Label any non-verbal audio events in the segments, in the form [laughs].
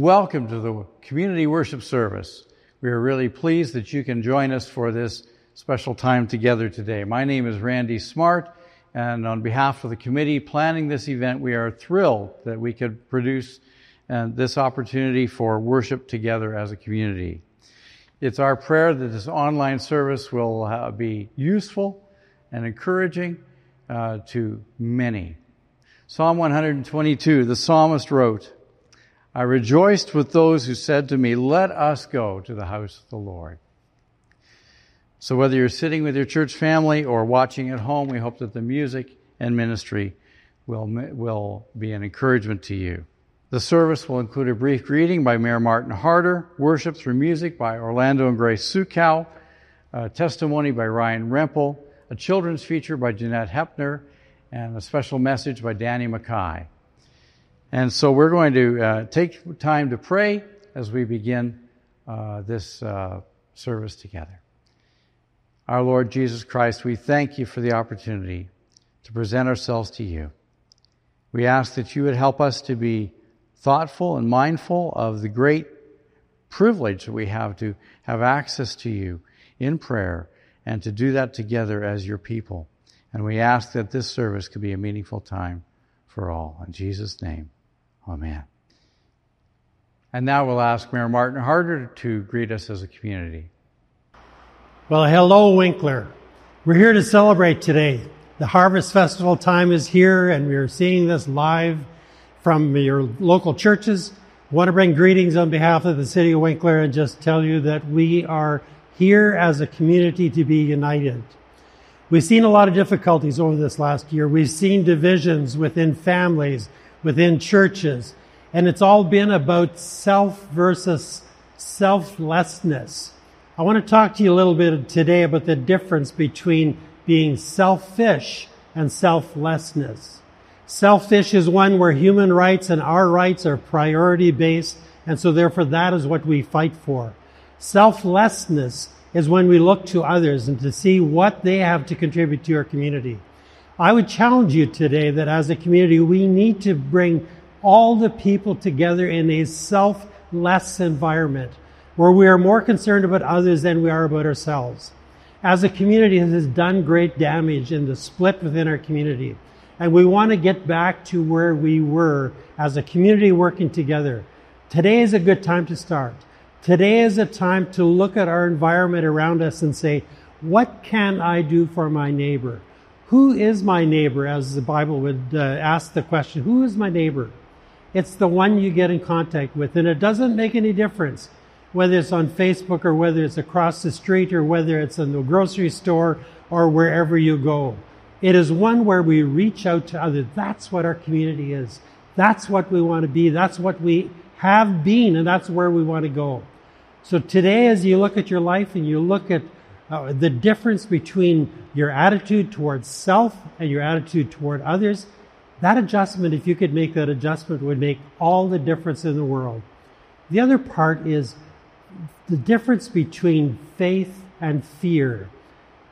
Welcome to the community worship service. We are really pleased that you can join us for this special time together today. My name is Randy Smart, and on behalf of the committee planning this event, we are thrilled that we could produce uh, this opportunity for worship together as a community. It's our prayer that this online service will uh, be useful and encouraging uh, to many. Psalm 122, the psalmist wrote, I rejoiced with those who said to me, Let us go to the house of the Lord. So, whether you're sitting with your church family or watching at home, we hope that the music and ministry will, will be an encouragement to you. The service will include a brief greeting by Mayor Martin Harder, worship through music by Orlando and Grace Sukow, a testimony by Ryan Rempel, a children's feature by Jeanette Hepner, and a special message by Danny Mackay. And so we're going to uh, take time to pray as we begin uh, this uh, service together. Our Lord Jesus Christ, we thank you for the opportunity to present ourselves to you. We ask that you would help us to be thoughtful and mindful of the great privilege that we have to have access to you in prayer and to do that together as your people. And we ask that this service could be a meaningful time for all. In Jesus' name. Amen. And now we'll ask Mayor Martin Harder to greet us as a community. Well, hello, Winkler. We're here to celebrate today. The Harvest Festival time is here, and we're seeing this live from your local churches. I want to bring greetings on behalf of the city of Winkler and just tell you that we are here as a community to be united. We've seen a lot of difficulties over this last year. We've seen divisions within families within churches. And it's all been about self versus selflessness. I want to talk to you a little bit today about the difference between being selfish and selflessness. Selfish is one where human rights and our rights are priority based, and so therefore that is what we fight for. Selflessness is when we look to others and to see what they have to contribute to our community. I would challenge you today that as a community, we need to bring all the people together in a selfless environment where we are more concerned about others than we are about ourselves. As a community, it has done great damage in the split within our community. And we want to get back to where we were as a community working together. Today is a good time to start. Today is a time to look at our environment around us and say, what can I do for my neighbor? Who is my neighbor? As the Bible would uh, ask the question, who is my neighbor? It's the one you get in contact with. And it doesn't make any difference whether it's on Facebook or whether it's across the street or whether it's in the grocery store or wherever you go. It is one where we reach out to others. That's what our community is. That's what we want to be. That's what we have been, and that's where we want to go. So today, as you look at your life and you look at uh, the difference between your attitude towards self and your attitude toward others, that adjustment, if you could make that adjustment, would make all the difference in the world. The other part is the difference between faith and fear.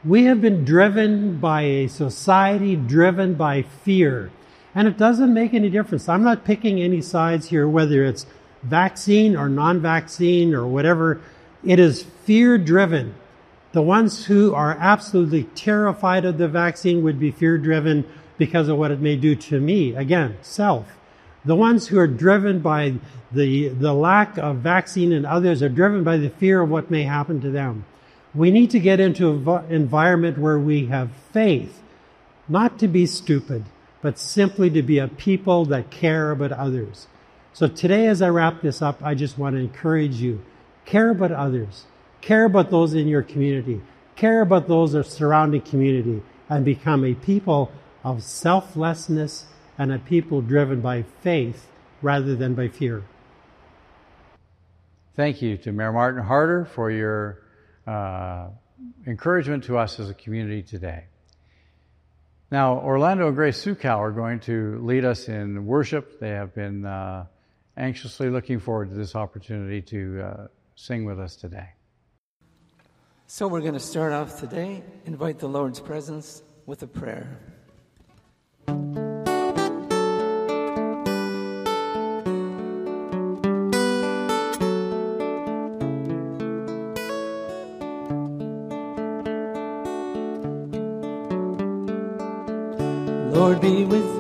We have been driven by a society driven by fear. And it doesn't make any difference. I'm not picking any sides here, whether it's vaccine or non vaccine or whatever. It is fear driven. The ones who are absolutely terrified of the vaccine would be fear driven because of what it may do to me. Again, self. The ones who are driven by the, the lack of vaccine and others are driven by the fear of what may happen to them. We need to get into an environment where we have faith, not to be stupid, but simply to be a people that care about others. So today, as I wrap this up, I just want to encourage you care about others. Care about those in your community. Care about those of surrounding community and become a people of selflessness and a people driven by faith rather than by fear. Thank you to Mayor Martin Harder for your uh, encouragement to us as a community today. Now, Orlando and Grace Sukow are going to lead us in worship. They have been uh, anxiously looking forward to this opportunity to uh, sing with us today. So we're going to start off today, invite the Lord's presence with a prayer. Lord be with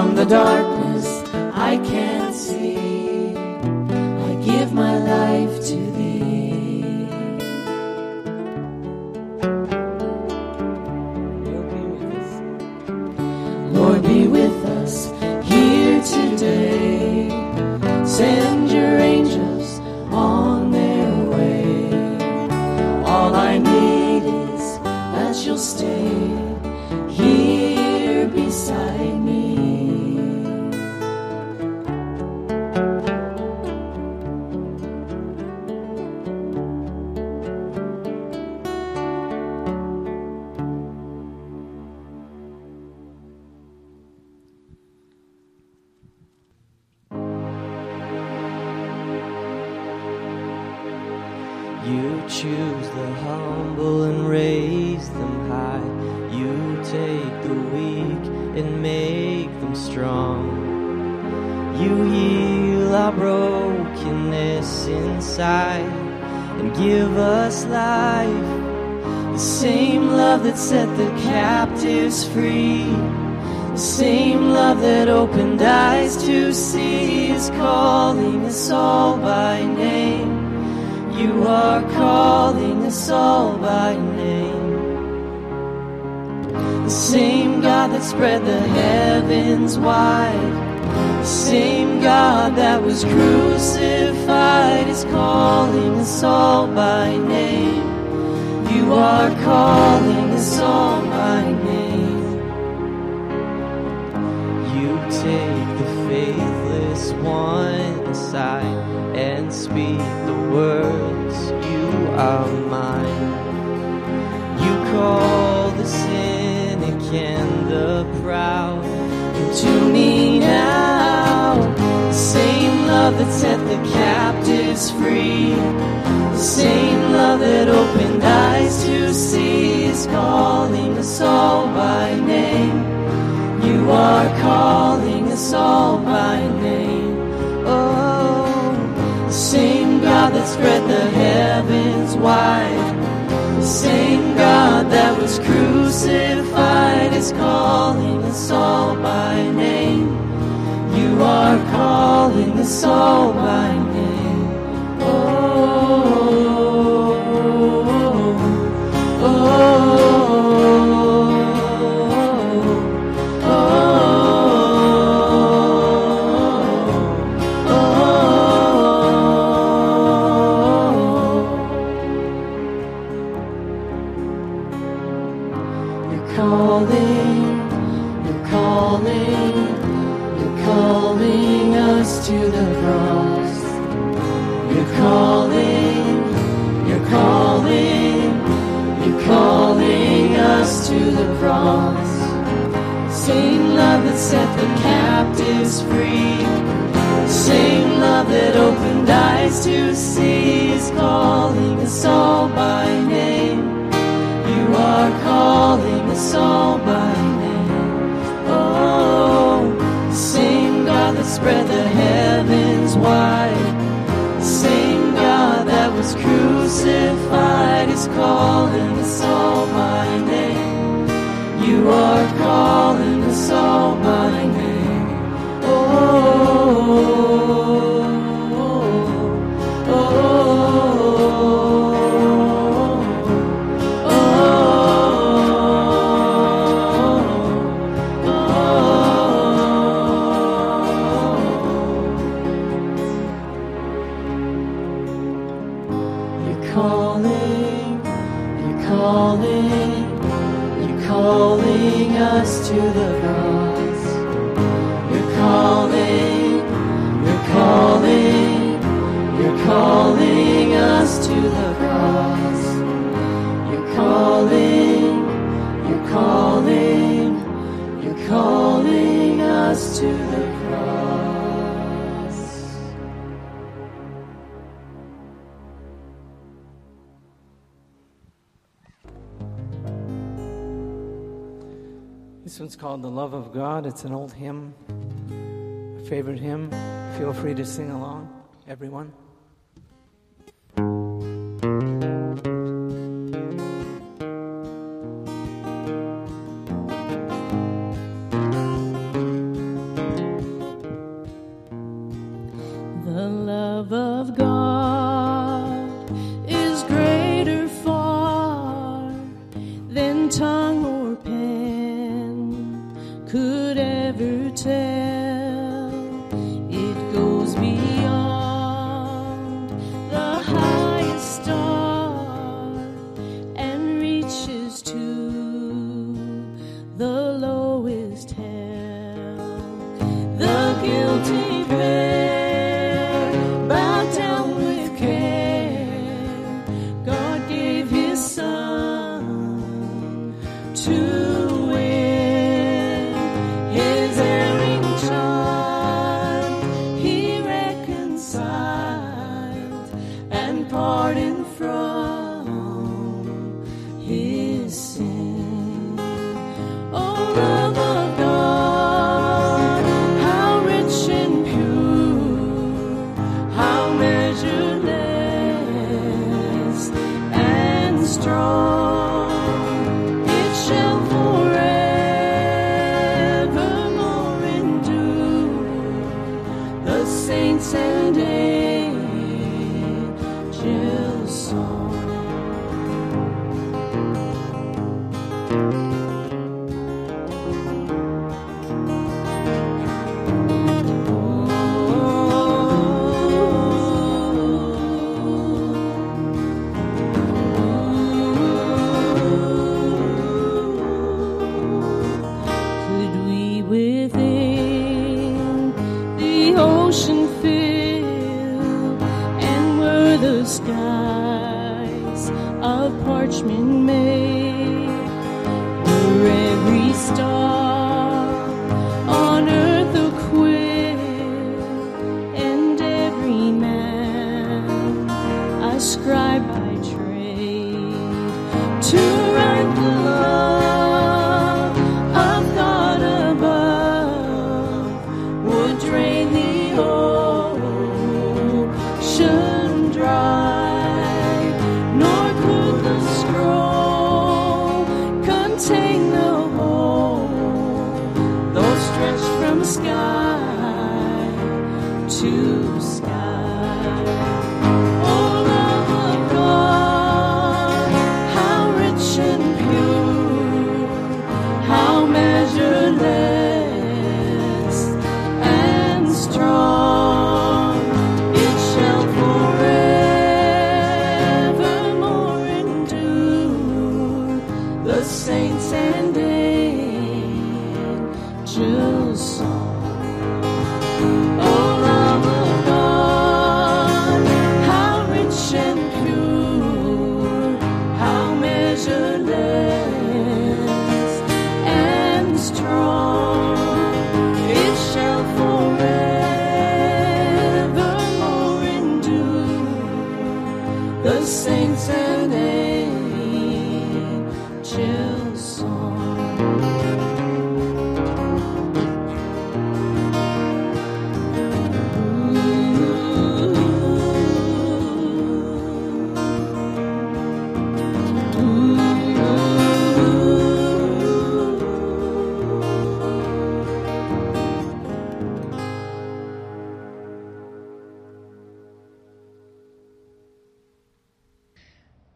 from the darkness I can't see. Same God that was crucified is calling us all by name. You are calling us all by name. called The Love of God. It's an old hymn, a favorite hymn. Feel free to sing along, everyone.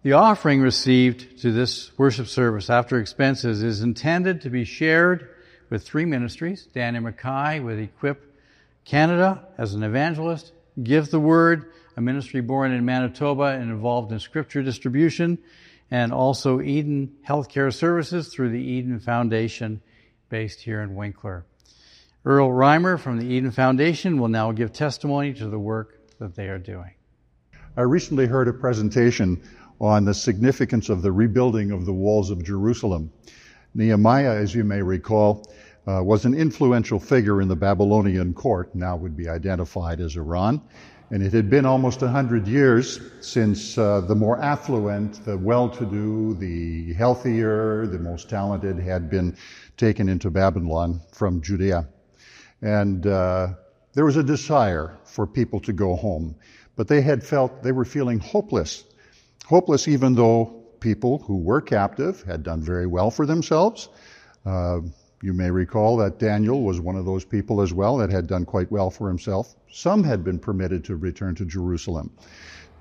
The offering received to this worship service after expenses is intended to be shared with three ministries Danny Mackay with Equip Canada as an evangelist, Give the Word, a ministry born in Manitoba and involved in scripture distribution, and also Eden Healthcare Services through the Eden Foundation based here in Winkler. Earl Reimer from the Eden Foundation will now give testimony to the work that they are doing. I recently heard a presentation on the significance of the rebuilding of the walls of Jerusalem. Nehemiah, as you may recall, uh, was an influential figure in the Babylonian court, now would be identified as Iran. And it had been almost a hundred years since uh, the more affluent, the well-to-do, the healthier, the most talented had been taken into Babylon from Judea. And uh, there was a desire for people to go home, but they had felt they were feeling hopeless. Hopeless even though people who were captive had done very well for themselves. Uh, you may recall that Daniel was one of those people as well that had done quite well for himself. Some had been permitted to return to Jerusalem.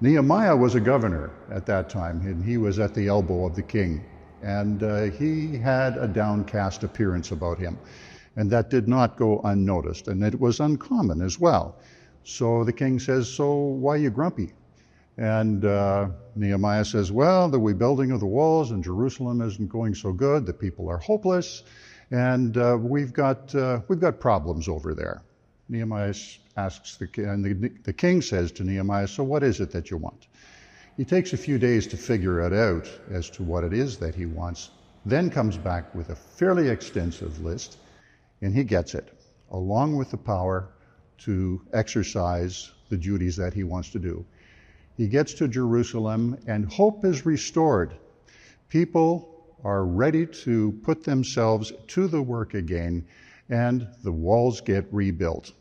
Nehemiah was a governor at that time, and he was at the elbow of the king. And uh, he had a downcast appearance about him. And that did not go unnoticed, and it was uncommon as well. So the king says, So why are you grumpy? And uh, Nehemiah says, Well, the rebuilding of the walls in Jerusalem isn't going so good. The people are hopeless, and uh, we've got uh, we've got problems over there. Nehemiah asks the and the, the king says to Nehemiah, "So what is it that you want?" He takes a few days to figure it out as to what it is that he wants. Then comes back with a fairly extensive list, and he gets it, along with the power to exercise the duties that he wants to do. He gets to Jerusalem, and hope is restored. People are ready to put themselves to the work again, and the walls get rebuilt.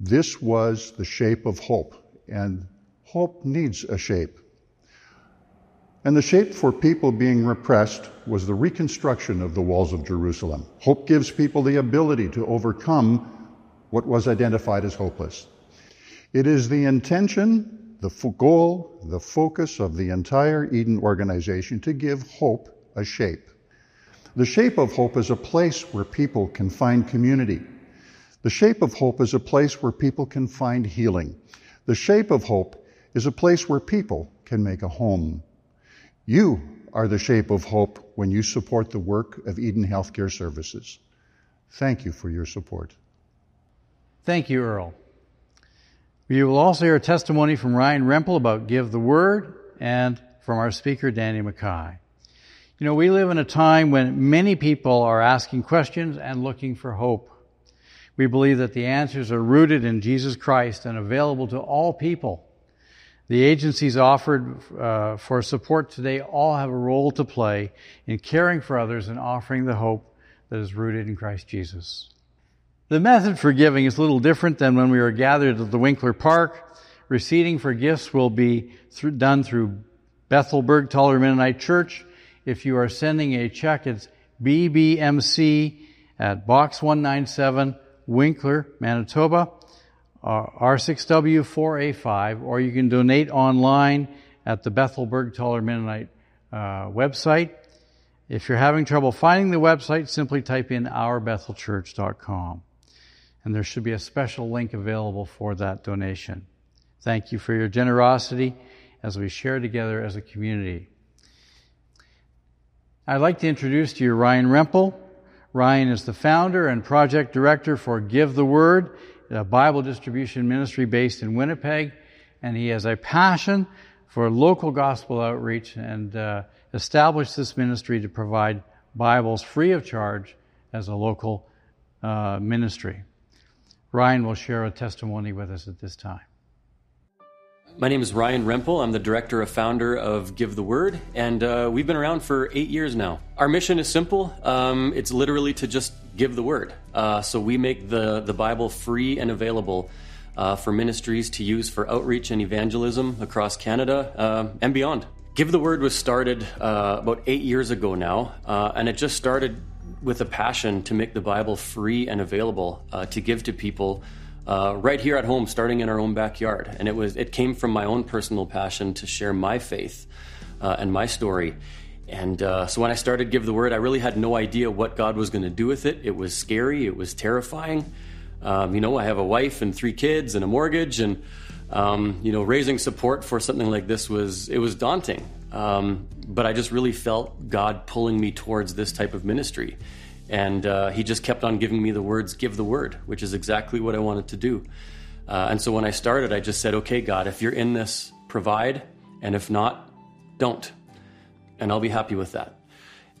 This was the shape of hope, and hope needs a shape. And the shape for people being repressed was the reconstruction of the walls of Jerusalem. Hope gives people the ability to overcome what was identified as hopeless. It is the intention, the goal, the focus of the entire Eden organization to give hope a shape. The shape of hope is a place where people can find community. The shape of hope is a place where people can find healing. The shape of hope is a place where people can make a home. You are the shape of hope when you support the work of Eden Healthcare Services. Thank you for your support. Thank you, Earl. We will also hear a testimony from Ryan Rempel about Give the Word and from our speaker, Danny Mackay. You know, we live in a time when many people are asking questions and looking for hope. We believe that the answers are rooted in Jesus Christ and available to all people. The agencies offered uh, for support today all have a role to play in caring for others and offering the hope that is rooted in Christ Jesus. The method for giving is a little different than when we were gathered at the Winkler Park. Receiving for gifts will be through, done through Bethel Bergthaler Mennonite Church. If you are sending a check, it's BBMC at Box 197, Winkler, Manitoba uh, R6W4A5, or you can donate online at the Bethel Bergthaler Mennonite uh, website. If you're having trouble finding the website, simply type in ourbethelchurch.com. And there should be a special link available for that donation. Thank you for your generosity as we share together as a community. I'd like to introduce to you Ryan Rempel. Ryan is the founder and project director for Give the Word a Bible distribution ministry based in Winnipeg, and he has a passion for local gospel outreach and uh, established this ministry to provide Bibles free of charge as a local uh, ministry. Ryan will share a testimony with us at this time. My name is Ryan Rempel. I'm the director of founder of Give the Word, and uh, we've been around for eight years now. Our mission is simple. Um, it's literally to just give the Word. Uh, so we make the, the Bible free and available uh, for ministries to use for outreach and evangelism across Canada uh, and beyond. Give the Word was started uh, about eight years ago now, uh, and it just started with a passion to make the Bible free and available to give to people uh, right here at home, starting in our own backyard. And it was it came from my own personal passion to share my faith uh, and my story. And uh, so when I started Give the Word, I really had no idea what God was going to do with it. It was scary. It was terrifying. Um, you know, I have a wife and three kids and a mortgage, and Um, you know, raising support for something like this was it was daunting, um, but I just really felt God pulling me towards this type of ministry, and uh, He just kept on giving me the words, "Give the word," which is exactly what I wanted to do. Uh, and so when I started, I just said, "Okay, God, if you're in this, provide, and if not, don't," and I'll be happy with that.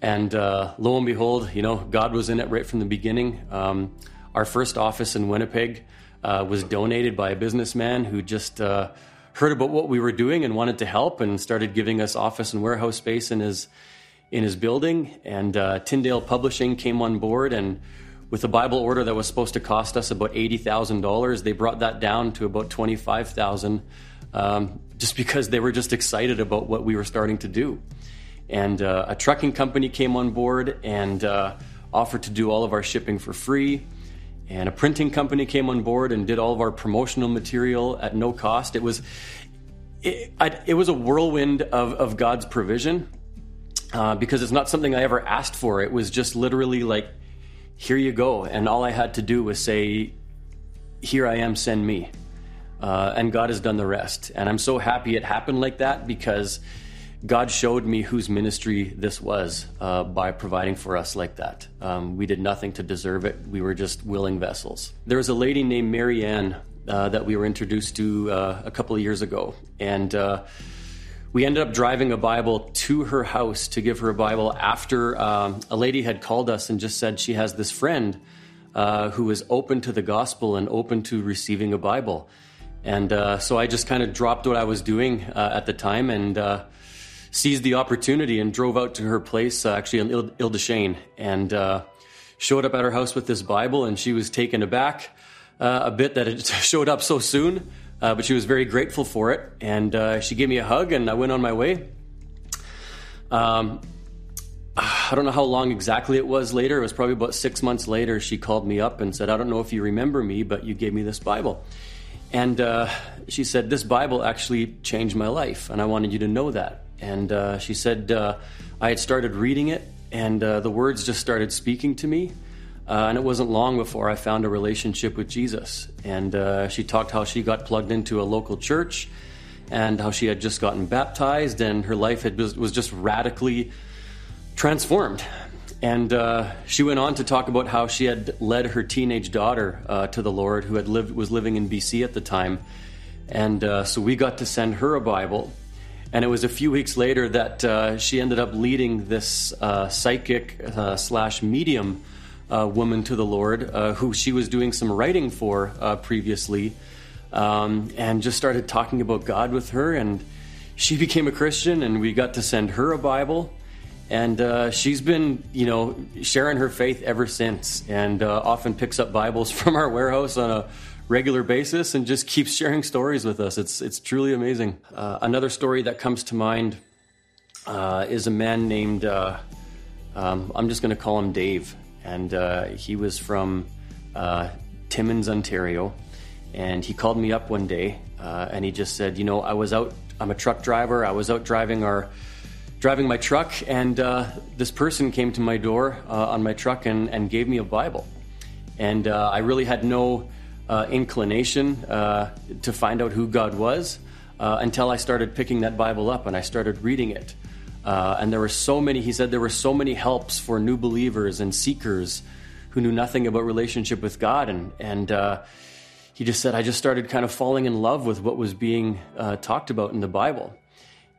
And uh, lo and behold, you know, God was in it right from the beginning. Um, our first office in Winnipeg uh, was donated by a businessman who just uh, heard about what we were doing and wanted to help, and started giving us office and warehouse space in his in his building. And uh, Tyndale Publishing came on board, and with a Bible order that was supposed to cost us about eighty thousand dollars, they brought that down to about twenty five thousand, um, just because they were just excited about what we were starting to do and uh, a trucking company came on board and uh, offered to do all of our shipping for free. And a printing company came on board and did all of our promotional material at no cost. It was it, I, it was a whirlwind of, of God's provision uh, because it's not something I ever asked for. It was just literally like, here you go, and all I had to do was say, "Here I am, send me." Uh, and God has done the rest. And I'm so happy it happened like that because God showed me whose ministry this was uh, by providing for us like that. Um, we did nothing to deserve it. We were just willing vessels. There was a lady named Mary Ann uh, that we were introduced to uh, a couple of years ago. And uh, we ended up driving a Bible to her house to give her a Bible after um, a lady had called us and just said she has this friend uh, who is open to the gospel and open to receiving a Bible. And uh, so I just kind of dropped what I was doing at the time and seized the opportunity and drove out to her place, uh, actually in Il- Ile and uh, showed up at her house with this Bible. And she was taken aback uh, a bit that it [laughs] showed up so soon, uh, but she was very grateful for it. And uh, she gave me a hug, and I went on my way. Um, I don't know how long exactly it was later. It was probably about six months later. She called me up and said, I don't know if you remember me, but you gave me this Bible. And uh, she said, This Bible actually changed my life, and I wanted you to know that. And uh, she said, uh, I had started reading it, and uh, the words just started speaking to me. Uh, and it wasn't long before I found a relationship with Jesus. And uh, she talked how she got plugged into a local church and how she had just gotten baptized, and her life had, was just radically transformed. And uh, she went on to talk about how she had led her teenage daughter uh, to the Lord, who had lived was living in BC at the time. And uh, so we got to send her a Bible. And it was a few weeks later that uh, she ended up leading this uh, psychic uh, slash medium woman to the Lord, who she was doing some writing for previously, um, and just started talking about God with her. And she [laughs] became a Christian, and we got to send her a Bible and uh, she's been you know sharing her faith ever since and uh, often picks up bibles [laughs] from our warehouse on a regular basis and just keeps [laughs] sharing stories with us. It's, it's truly amazing. Uh, another story that comes to mind uh, is a man named uh, um, i'm just going to call him dave. And uh, he was from timmins ontario. And he called me up one day and he just said you know i was out i'm a truck driver. I was out driving our driving my truck, and uh, this person came to my door uh, on my truck and, and, gave me a Bible. And uh, I really had no uh, inclination uh, to find out who God was uh, until I started picking that Bible up and I started reading it. and there were so many, he said, there were so many helps for new believers and seekers who knew nothing about relationship with God. And, and he just said, I just started kind of falling in love with what was being talked about in the Bible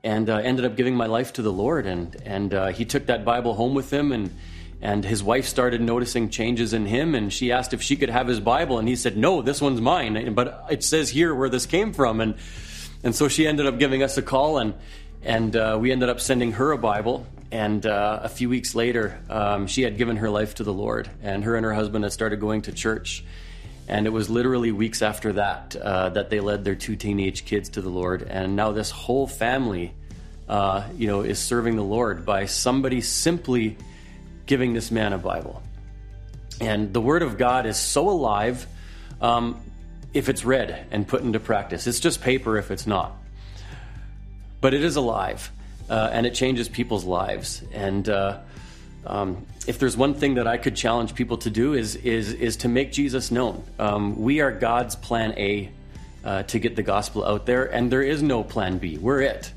and uh, ended up giving my life to the Lord. And and uh, he took that Bible home with him, and and his wife started noticing changes in him, and she asked if she could have his Bible, and he said, "No, this one's mine." But it says here where this came from, and and so she ended up giving us a call, and and uh, we ended up sending her a Bible. And uh, a few weeks later, um, she had given her life to the Lord, and her and her husband had started going to church. And it was literally weeks after that uh, that they led their two teenage kids to the Lord. And now this whole family, uh, you know, is serving the Lord by somebody simply giving this man a Bible. And the Word of God is so alive um, if it's read and put into practice. It's just paper if it's not. But it is alive, uh, and it changes people's lives. And uh, um, if there's one thing that I could challenge people to do is is is to make Jesus known. Um, we are God's plan A uh, to get the gospel out there, and there is no plan B. We're it.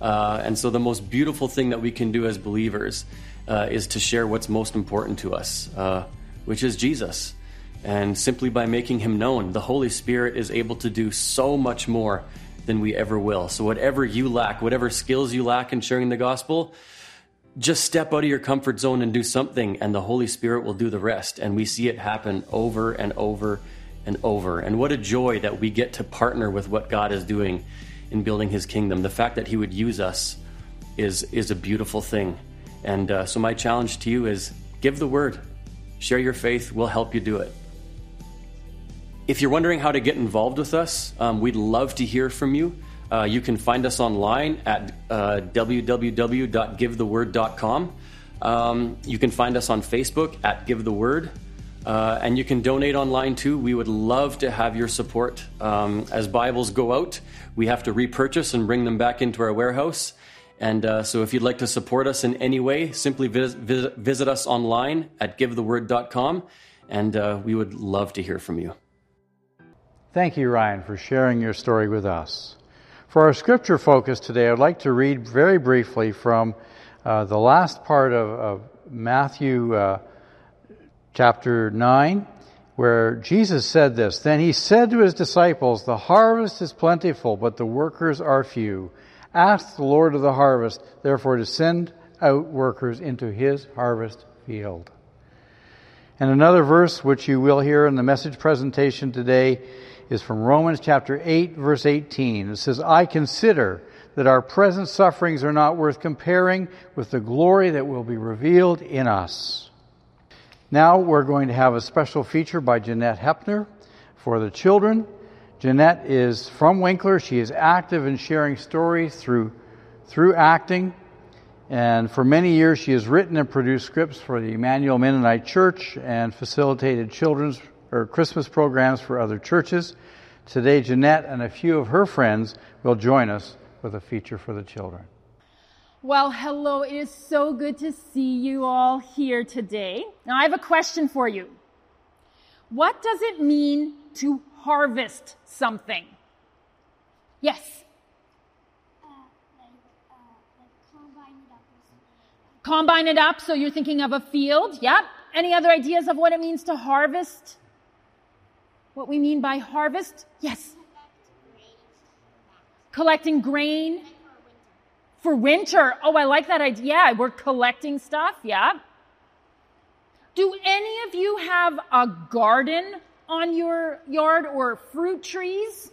Uh, and so, the most beautiful thing that we can do as believers uh, is to share what's most important to us, uh, which is Jesus. And simply by making him known, the Holy Spirit is able to do so much more than we ever will. So, whatever you lack, whatever skills you lack in sharing the gospel, just step out of your comfort zone and do something, and the Holy Spirit will do the rest. And we see it happen over and over and over. And what a joy that we get to partner with what God is doing in building His kingdom. The fact that He would use us is is a beautiful thing. And uh, so, my challenge to you is give the word, share your faith. We'll help you do it. If you're wondering how to get involved with us, um, we'd love to hear from you. Uh, you can find us online at uh, www.givetheword.com. Um, you can find us on Facebook at Give the Word. Uh, and you can donate online too. We would love to have your support. Um, as Bibles go out, we have to repurchase and bring them back into our warehouse. And uh, so if you'd like to support us in any way, simply visit, visit, visit us online at givetheword.com. And uh, we would love to hear from you. Thank you, Ryan, for sharing your story with us. For our scripture focus today, I'd like to read very briefly from uh, the last part of, of Matthew uh, chapter 9, where Jesus said this Then he said to his disciples, The harvest is plentiful, but the workers are few. Ask the Lord of the harvest, therefore, to send out workers into his harvest field. And another verse, which you will hear in the message presentation today, is from Romans chapter 8, verse 18. It says, I consider that our present sufferings are not worth comparing with the glory that will be revealed in us. Now we're going to have a special feature by Jeanette Hepner for the children. Jeanette is from Winkler. She is active in sharing stories through, through acting. And for many years, she has written and produced scripts for the Emmanuel Mennonite Church and facilitated children's or Christmas programs for other churches. Today, Jeanette and a few of her friends will join us with a feature for the children. Well, hello. It is so good to see you all here today. Now, I have a question for you. What does it mean to harvest something? Yes. Combine it up, so you're thinking of a field. Yep. Any other ideas of what it means to harvest? What we mean by harvest? Yes. Collecting grain for winter. Oh, I like that idea. Yeah, we're collecting stuff. Yeah. Do any of you have a garden on your yard or fruit trees?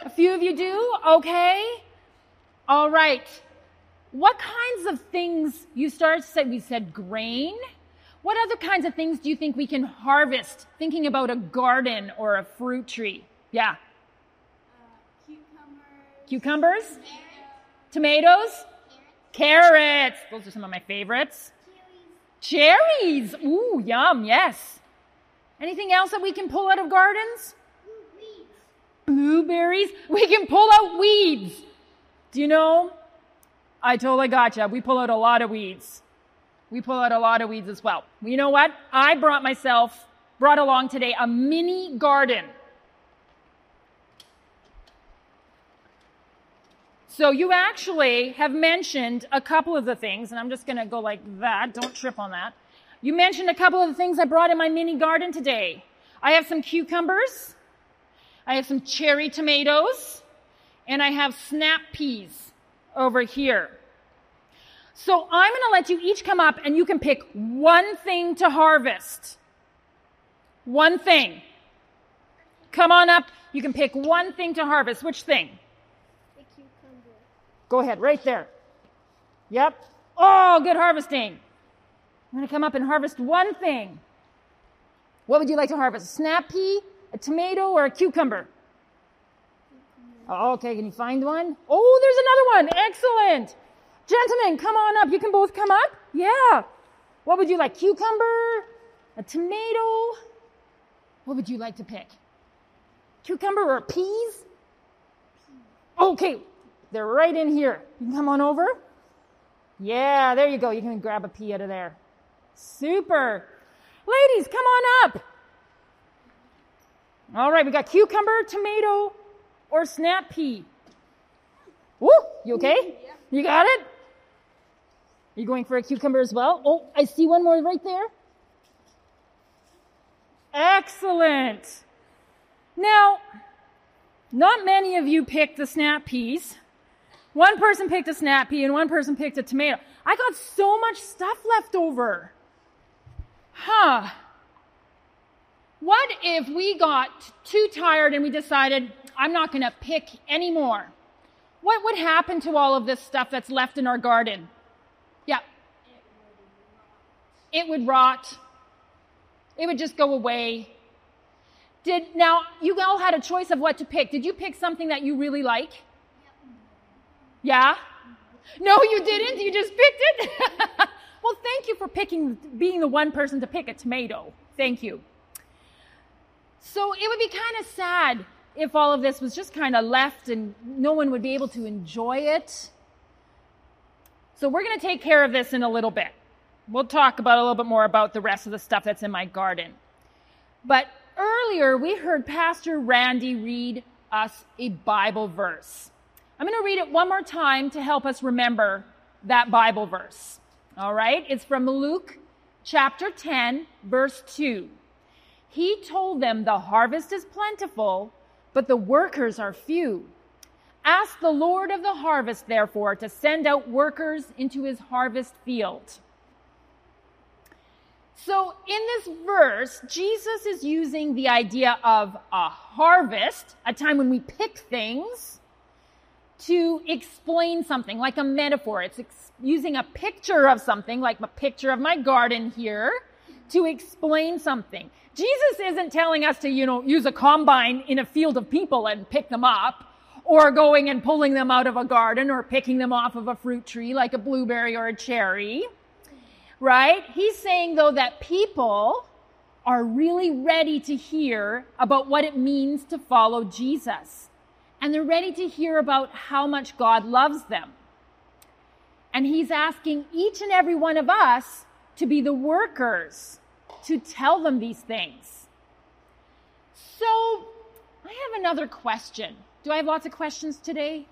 A few of you do? Okay. All right. What kinds of things you started to say? We said grain. What other kinds of things do you think we can harvest thinking about a garden or a fruit tree? Yeah. Uh, cucumbers. Cucumbers? Tomatoes? Carrots. Those are some of my favorites. Cherries. Cherries. Ooh, yum, yes. Anything else that we can pull out of gardens? Weeds. Blueberries. We can pull out weeds. Do you know? I totally gotcha. We pull out a lot of weeds. We pull out a lot of weeds as well. You know what? I brought myself, brought along today a mini garden. So you actually have mentioned a couple of the things, and I'm just going to go like that. Don't trip on that. You mentioned a couple of the things I brought in my mini garden today. I have some cucumbers. I have some cherry tomatoes. And I have snap peas over here. So I'm going to let you each come up and you can pick one thing to harvest. One thing. Come on up. You can pick one thing to harvest. Which thing? The cucumber. Go ahead, right there. Yep. Oh, good harvesting. I'm going to come up and harvest one thing. What would you like to harvest? A snap pea, a tomato, or a cucumber? Oh, okay, can you find one? Oh, there's another one. Excellent. Gentlemen, come on up. You can both come up. Yeah. What would you like? Cucumber? A tomato? What would you like to pick? Cucumber or peas? Okay, they're right in here. You can come on over. Yeah, there you go. You can grab a pea out of there. Super. Ladies, come on up. All right, we got cucumber, tomato, or snap pea. Woo! You okay? You got it? You going for a cucumber as well? Oh, I see one more right there. Excellent. Now, not many of you picked the snap peas. One person picked a snap pea and one person picked a tomato. I got so much stuff left over. Huh. What if we got too tired and we decided, I'm not going to pick anymore? What would happen to all of this stuff that's left in our garden? Yeah. It would rot. It would just go away. Did now you all had a choice of what to pick. Did you pick something that you really like? Yeah? No, you didn't. You just picked it. [laughs] well, thank you for picking being the one person to pick a tomato. Thank you. So it would be kind of sad if all of this was just kind of left and no one would be able to enjoy it. So we're going to take care of this in a little bit. We'll talk about a little bit more about the rest of the stuff that's in my garden. But earlier we heard Pastor Randy read us a Bible verse. I'm going to read it one more time to help us remember that Bible verse. All right? It's from Luke chapter 10, verse 2. He told them, The harvest is plentiful, but the workers are few. Ask the Lord of the harvest, therefore, to send out workers into his harvest field. So, in this verse, Jesus is using the idea of a harvest, a time when we pick things, to explain something, like a metaphor. It's ex- using a picture of something, like a picture of my garden here, to explain something. Jesus isn't telling us to, you know, use a combine in a field of people and pick them up, or going and pulling them out of a garden, or picking them off of a fruit tree like a blueberry or a cherry right? He's saying, though, that people are really ready to hear about what it means to follow Jesus. And they're ready to hear about how much God loves them. And he's asking each and every one of us to be the workers to tell them these things. So, I have another question. Do I have lots of questions today?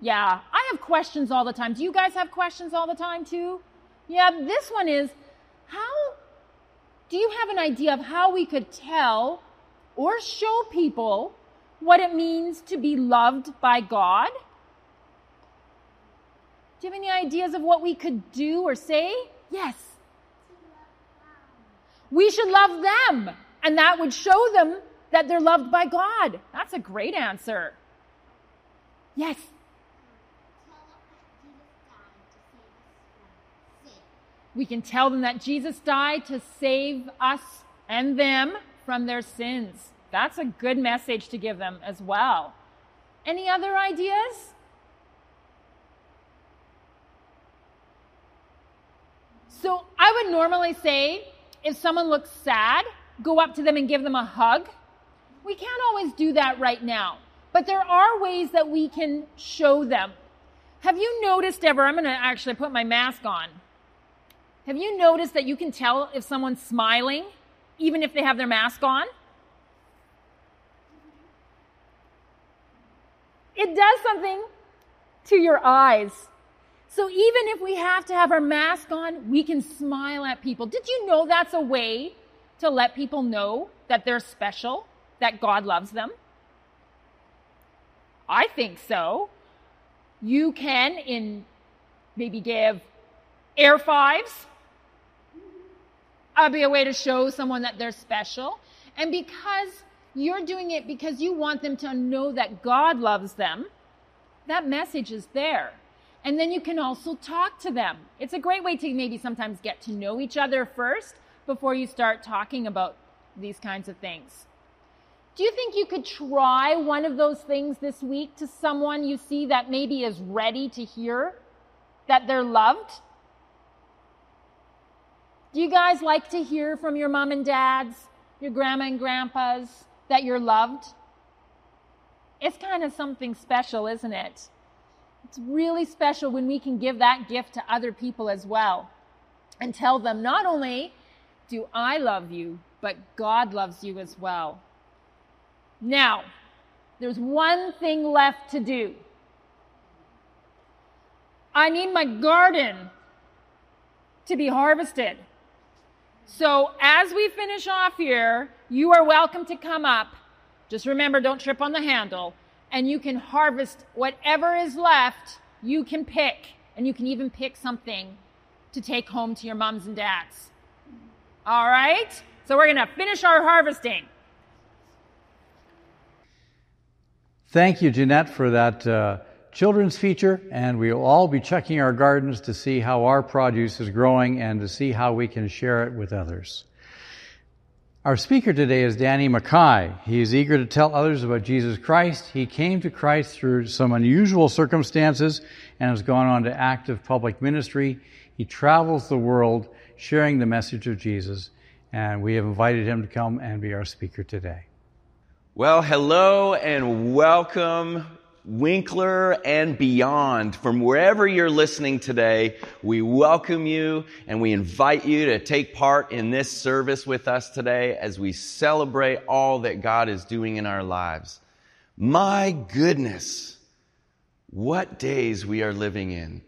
Yeah, I have questions all the time. Do you guys have questions all the time too? Yeah, this one is how do you have an idea of how we could tell or show people what it means to be loved by God? Do you have any ideas of what we could do or say? Yes. We should love them, and that would show them that they're loved by God. That's a great answer. Yes. We can tell them that Jesus died to save us and them from their sins. That's a good message to give them as well. Any other ideas? So I would normally say if someone looks sad, go up to them and give them a hug. We can't always do that right now, but there are ways that we can show them. Have you noticed ever? I'm going to actually put my mask on. Have you noticed that you can tell if someone's smiling even if they have their mask on? It does something to your eyes. So even if we have to have our mask on, we can smile at people. Did you know that's a way to let people know that they're special, that God loves them? I think so. You can in maybe give air fives uh, be a way to show someone that they're special. And because you're doing it because you want them to know that God loves them, that message is there. And then you can also talk to them. It's a great way to maybe sometimes get to know each other first before you start talking about these kinds of things. Do you think you could try one of those things this week to someone you see that maybe is ready to hear that they're loved? Do you guys like to hear from your mom and dads, your grandma and grandpas, that you're loved? It's kind of something special, isn't it? It's really special when we can give that gift to other people as well and tell them not only do I love you, but God loves you as well. Now, there's one thing left to do. I need my garden to be harvested. So, as we finish off here, you are welcome to come up. Just remember, don't trip on the handle. And you can harvest whatever is left, you can pick. And you can even pick something to take home to your moms and dads. All right? So, we're going to finish our harvesting. Thank you, Jeanette, for that uh, children's feature, and we will all be checking our gardens to see how our produce is growing and to see how we can share it with others. Our speaker today is Danny Mackay. He is eager to tell others about Jesus Christ. He came to Christ through some unusual circumstances and has gone on to active public ministry. He travels the world sharing the message of Jesus, and we have invited him to come and be our speaker today. Well, hello and welcome, Winkler and beyond. From wherever you're listening today, we welcome you and we invite you to take part in this service with us today as we celebrate all that God is doing in our lives. My goodness, what days we are living in.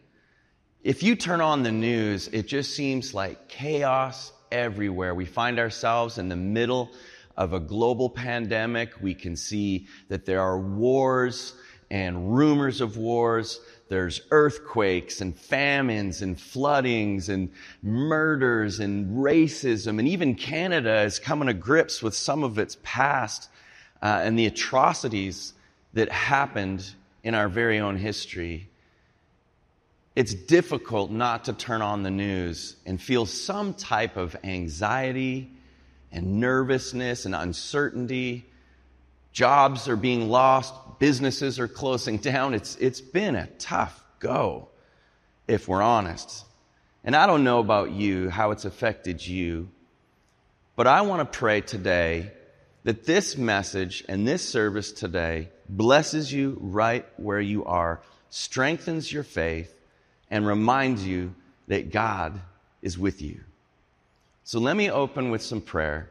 If you turn on the news, it just seems like chaos everywhere. We find ourselves in the middle of a global pandemic. We can see that there are wars and rumors of wars. There's earthquakes and famines and floodings and murders and racism. And even Canada is coming to grips with some of its past uh, and the atrocities that happened in our very own history. It's difficult not to turn on the news and feel some type of anxiety and nervousness and uncertainty. Jobs are being lost, businesses are closing down. It's, it's been a tough go, if we're honest. And I don't know about you, how it's affected you, but I want to pray today that this message and this service today blesses you right where you are, strengthens your faith, and reminds you that God is with you. So let me open with some prayer.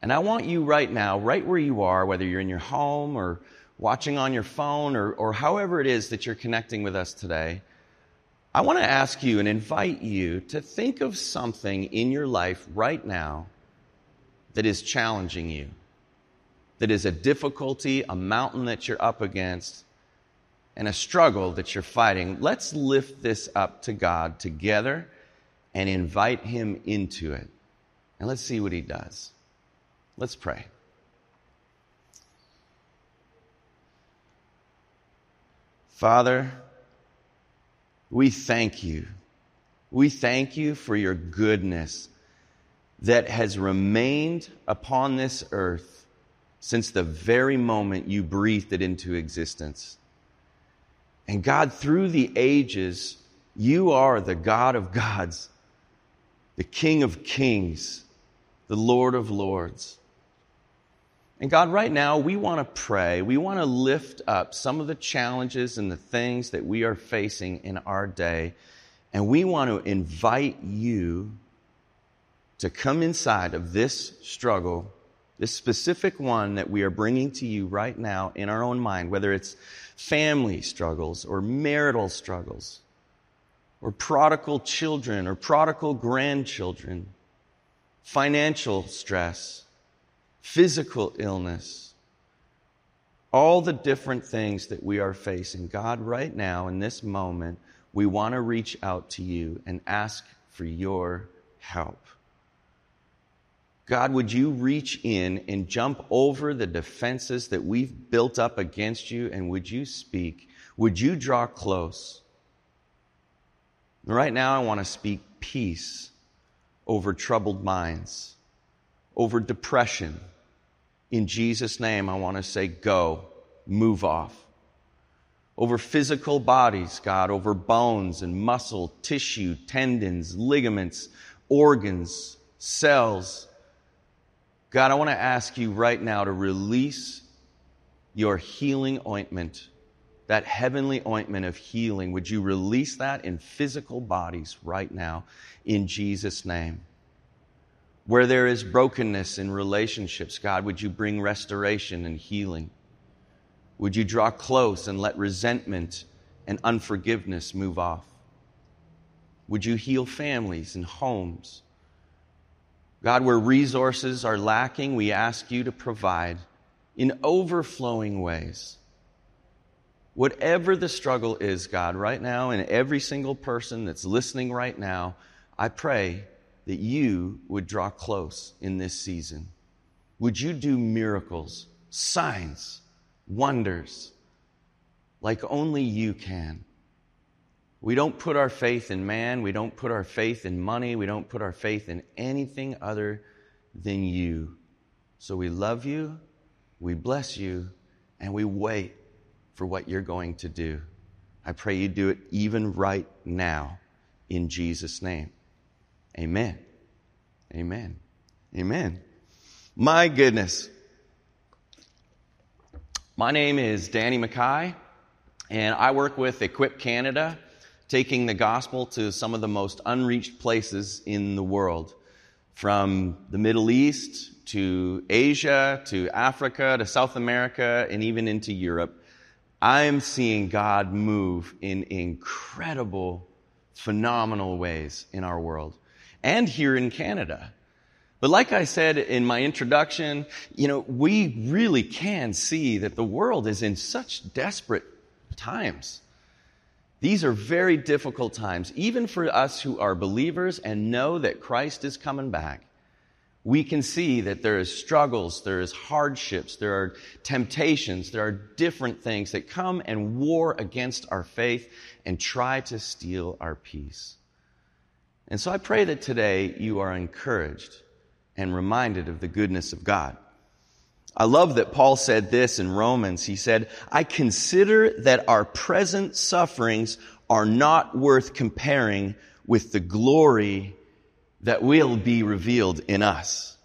And I want you right now, right where you are, whether you're in your home or watching on your phone or, or however it is that you're connecting with us today, I want to ask you and invite you to think of something in your life right now that is challenging you, that is a difficulty, a mountain that you're up against, and a struggle that you're fighting. Let's lift this up to God together and invite Him into it. And let's see what He does. Let's pray. Father, we thank you. We thank you for your goodness that has remained upon this earth since the very moment you breathed it into existence. And God, through the ages, you are the God of gods, the King of kings, the Lord of lords. And God, right now, we want to pray. We want to lift up some of the challenges and the things that we are facing in our day. And we want to invite you to come inside of this struggle, this specific one that we are bringing to you right now in our own mind, whether it's family struggles or marital struggles or prodigal children or prodigal grandchildren, financial stress physical illness, all the different things that we are facing. God, right now, in this moment, we want to reach out to you and ask for your help. God, would you reach in and jump over the defenses that we've built up against you and would you speak? Would you draw close? Right now, I want to speak peace over troubled minds, over depression, in Jesus' name, I want to say, go, move off. Over physical bodies, God, over bones and muscle, tissue, tendons, ligaments, organs, cells. God, I want to ask you right now to release your healing ointment, that heavenly ointment of healing. Would you release that in physical bodies right now in Jesus' name? Where there is brokenness in relationships, God, would you bring restoration and healing? Would you draw close and let resentment and unforgiveness move off? Would you heal families and homes? God, where resources are lacking, we ask you to provide in overflowing ways. Whatever the struggle is, God, right now, in every single person that's listening right now, I pray that you would draw close in this season. Would you do miracles, signs, wonders like only you can? We don't put our faith in man. We don't put our faith in money. We don't put our faith in anything other than you. So we love you, we bless you, and we wait for what you're going to do. I pray you do it even right now in Jesus' name. Amen. Amen. Amen. My goodness. My name is Danny Mackay, and I work with Equip Canada, taking the gospel to some of the most unreached places in the world, from the Middle East to Asia to Africa to South America and even into Europe. I'm seeing God move in incredible, phenomenal ways in our world and here in Canada. But like I said in my introduction, you know, we really can see that the world is in such desperate times. These are very difficult times, even for us who are believers and know that Christ is coming back. We can see that there is struggles, there is hardships, there are temptations, there are different things that come and war against our faith and try to steal our peace. And so I pray that today you are encouraged and reminded of the goodness of God. I love that Paul said this in Romans. He said, I consider that our present sufferings are not worth comparing with the glory that will be revealed in us.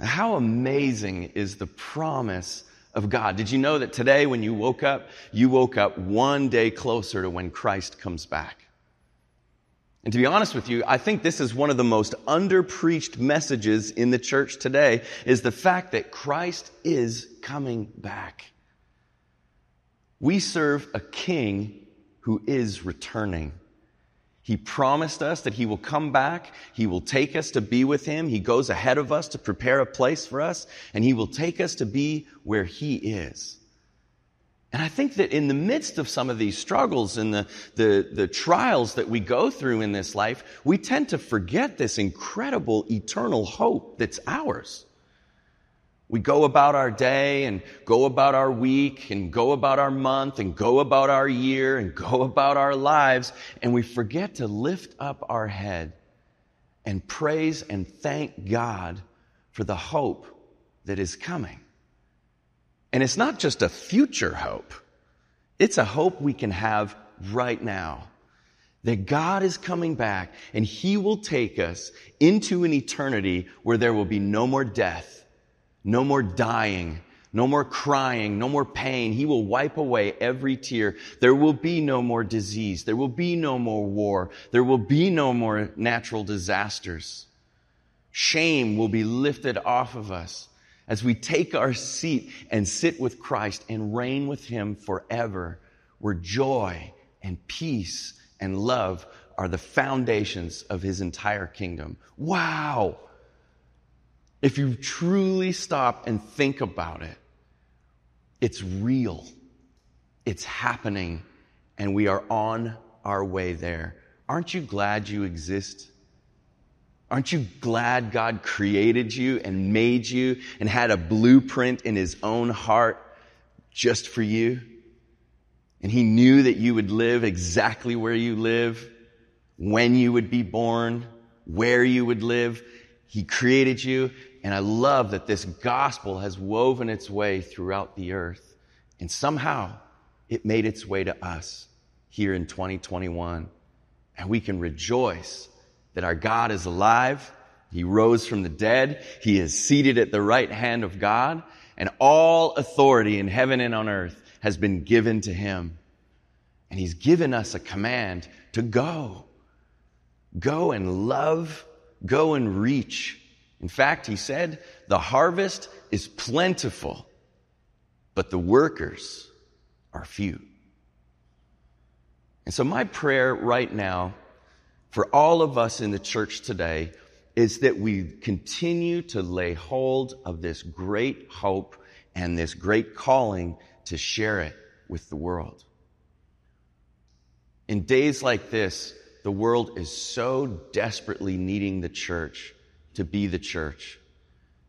How amazing is the promise of God? Did you know that today when you woke up, you woke up one day closer to when Christ comes back? And to be honest with you, I think this is one of the most underpreached messages in the church today is the fact that Christ is coming back. We serve a king who is returning. He promised us that he will come back. He will take us to be with him. He goes ahead of us to prepare a place for us and he will take us to be where he is. And I think that in the midst of some of these struggles and the, the, the, trials that we go through in this life, we tend to forget this incredible eternal hope that's ours. We go about our day and go about our week and go about our month and go about our year and go [laughs] about our lives, and we forget to lift up our head and praise and thank God for the hope that is coming. And it's not just a future hope. It's a hope we can have right now. That God is coming back and He will take us into an eternity where there will be no more death, no more dying, no more crying, no more pain. He will wipe away every tear. There will be no more disease. There will be no more war. There will be no more natural disasters. Shame will be lifted off of us as we take our seat and sit with Christ and reign with Him forever, where joy and peace and love are the foundations of His entire kingdom. Wow! If you truly stop and think about it, it's real. It's happening, and we are on our way there. Aren't you glad you exist? Aren't you glad God created you and made you and had a blueprint in his own heart just for you? And he knew that you would live exactly where you live, when you would be born, where you would live. He created you. And I love that this gospel has woven its way throughout the earth. And somehow it made its way to us here in 2021. And we can rejoice that our God is alive. He rose from the dead. He is seated at the right hand of God and all authority in heaven and on earth has been given to him. And he's given us a command to go. Go and love Go and reach. In fact, he said, the harvest is plentiful, but the workers are few. And so my prayer right now for all of us in the church today is that we continue to lay hold of this great hope and this great calling to share it with the world. In days like this, the world is so desperately needing the church to be the church.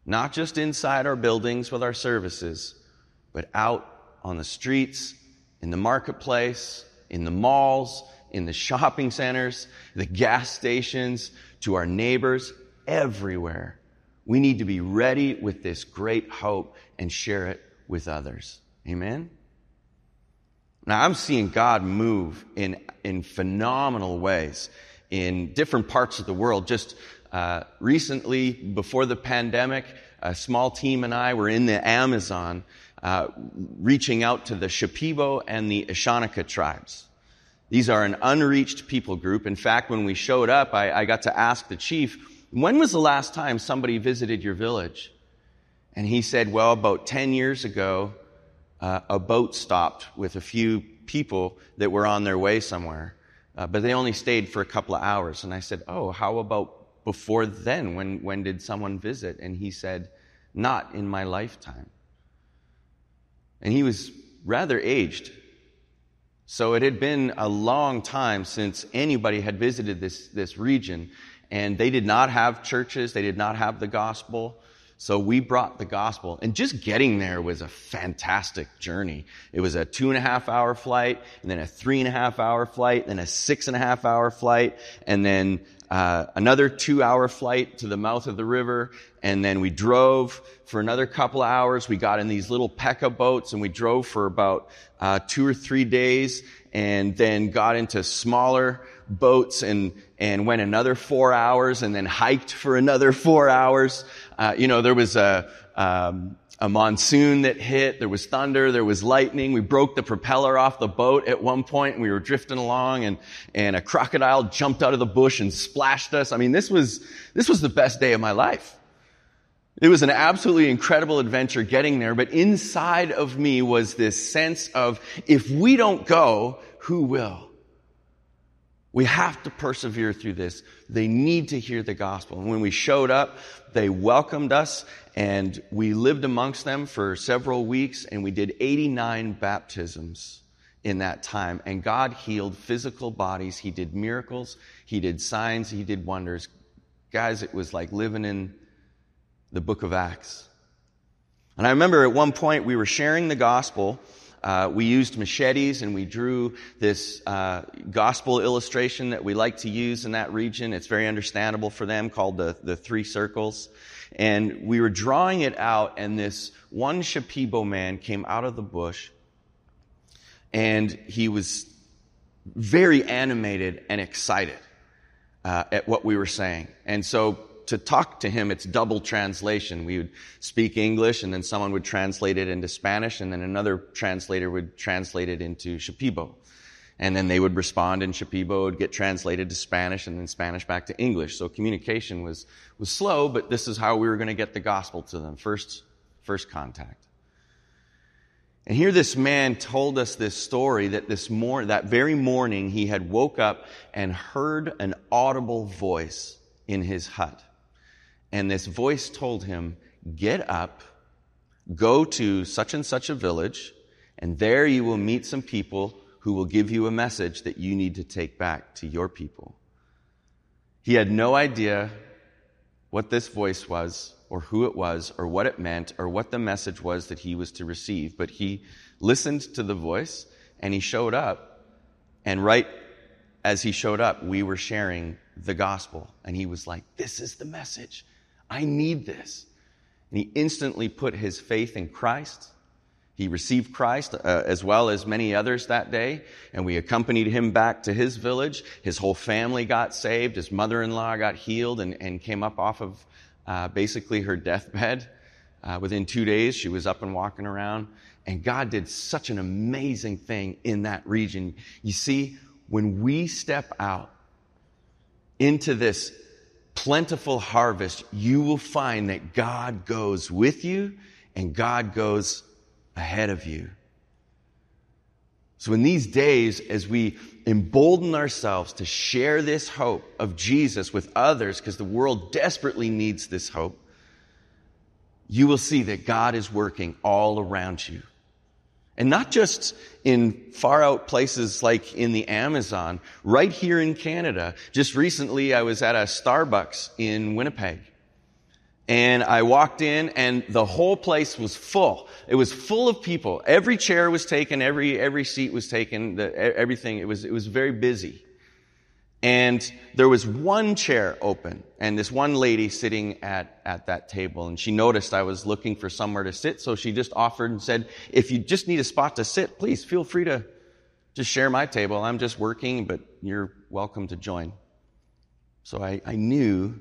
Not just inside our buildings with our services, but out on the streets, in the marketplace, in the malls, in the shopping centers, the gas stations, to our neighbors, everywhere. We need to be ready with this great hope and share it with others. Amen? Now, I'm seeing God move in, in phenomenal ways in different parts of the world. Just uh, recently, before the pandemic, a small team and I were in the Amazon uh, reaching out to the Shipibo and the Ashaninka tribes. These are an unreached people group. In fact, when we showed up, I, I got to ask the chief, when was the last time somebody visited your village? And he said, well, about 10 years ago, uh, a boat stopped with a few people that were on their way somewhere. Uh, but they only stayed for a couple of hours. And I said, oh, how about before then? When, when did someone visit? And he said, not in my lifetime. And he was rather aged. So it had been a long time since anybody had visited this, this region, and they did not have churches, they did not have the gospel. So we brought the gospel, and just getting there was a fantastic journey. It was a two and a half hour flight, and then a three and a half hour flight, then a six and a half hour flight, and then uh, another two hour flight to the mouth of the river, and then we drove for another couple of hours. We got in these little Pekka boats and we drove for about uh, two or three days and then got into smaller boats and, and went another four hours and then hiked for another four hours. Uh, you know, there was a, um, a monsoon that hit. There was thunder. There was lightning. We broke the propeller off the boat at one point and we were drifting along and, and a crocodile jumped out of the bush and splashed us. I mean, this was, this was the best day of my life. It was an absolutely incredible adventure getting there, but inside of me was this sense of, if we don't go, who will? We have to persevere through this. They need to hear the gospel. And when we showed up, they welcomed us and we lived amongst them for several weeks and we did 89 baptisms in that time. And God healed physical bodies. He did miracles. He did signs. He did wonders. Guys, it was like living in the book of Acts. And I remember at one point we were sharing the gospel. Uh, we used machetes and we drew this uh, gospel illustration that we like to use in that region. It's very understandable for them, called the, the three circles. And we were drawing it out, and this one Shipibo man came out of the bush, and he was very animated and excited uh, at what we were saying. And so to talk to him, it's double translation. We would speak English and then someone would translate it into Spanish and then another translator would translate it into Shipibo. And then they would respond in Shipibo, would get translated to Spanish and then Spanish back to English. So communication was, was slow, but this is how we were going to get the gospel to them. First, first contact. And here this man told us this story that this mor- that very morning he had woke up and heard an audible voice in his hut. And this voice told him, Get up, go to such and such a village, and there you will meet some people who will give you a message that you need to take back to your people. He had no idea what this voice was, or who it was, or what it meant, or what the message was that he was to receive, but he listened to the voice and he showed up. And right as he showed up, we were sharing the gospel. And he was like, This is the message. I need this. And he instantly put his faith in Christ. He received Christ uh, as well as many others that day, and we accompanied him back to his village. His whole family got saved. His mother in law got healed and, and came up off of uh, basically her deathbed. Uh, within two days, she was up and walking around. And God did such an amazing thing in that region. You see, when we step out into this plentiful harvest, you will find that God goes with you and God goes ahead of you. So in these days, as we embolden ourselves to share this hope of Jesus with others, because the world desperately needs this hope, you will see that God is working all around you. And not just in far out places like in the Amazon, right here in Canada. Just recently, I was at a Starbucks in Winnipeg. And I walked in and the whole place was full. It was full of people. Every chair was taken, every, every seat was taken, the, everything. It was, it was very busy. And there was one chair open and this one lady sitting at, at that table and she noticed I was looking for somewhere to sit. So she just offered and said, if you just need a spot to sit, please feel free to just share my table. I'm just working, but you're welcome to join. So I, I knew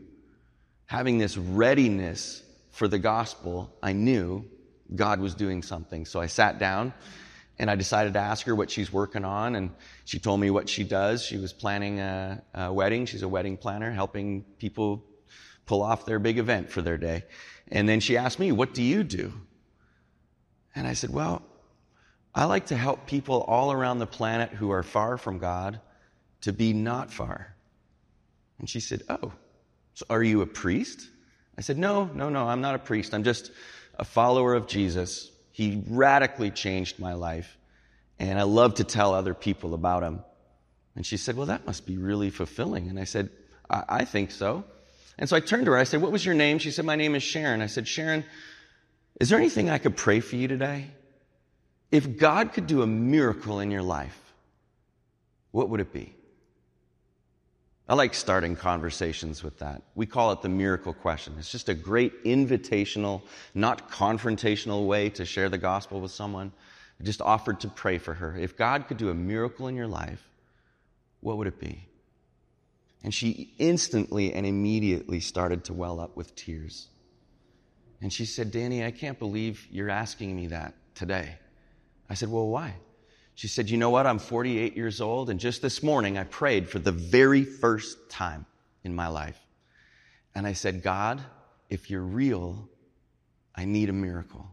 having this readiness for the gospel, I knew God was doing something. So I sat down and I decided to ask her what she's working on, and she told me what she does. She was planning a, a, wedding. She's a wedding planner, helping people pull off their big event for their day. And then she asked me, What do you do? And I said, Well, I like to help people all around the planet who are far from God to be not far. And she said, Oh, so are you a priest? I said, No, no, no, I'm not a priest. I'm just a follower of Jesus. He radically changed my life, and I love to tell other people about him. And she said, Well, that must be really fulfilling. And I said, I, I think so. And so I turned to her. I said, What was your name? She said, My name is Sharon. I said, Sharon, is there anything I could pray for you today? If God could do a miracle in your life, what would it be? I like starting conversations with that. We call it the miracle question. It's just a great invitational, not confrontational way to share the gospel with someone. I just offered to pray for her. If God could do a miracle in your life, what would it be? And she instantly and immediately started to well up with tears. And she said, Danny, I can't believe you're asking me that today. I said, Well, why? She said, You know what? I'm 48 years old, and just this morning I prayed for the very first time in my life. And I said, God, if you're real, I need a miracle.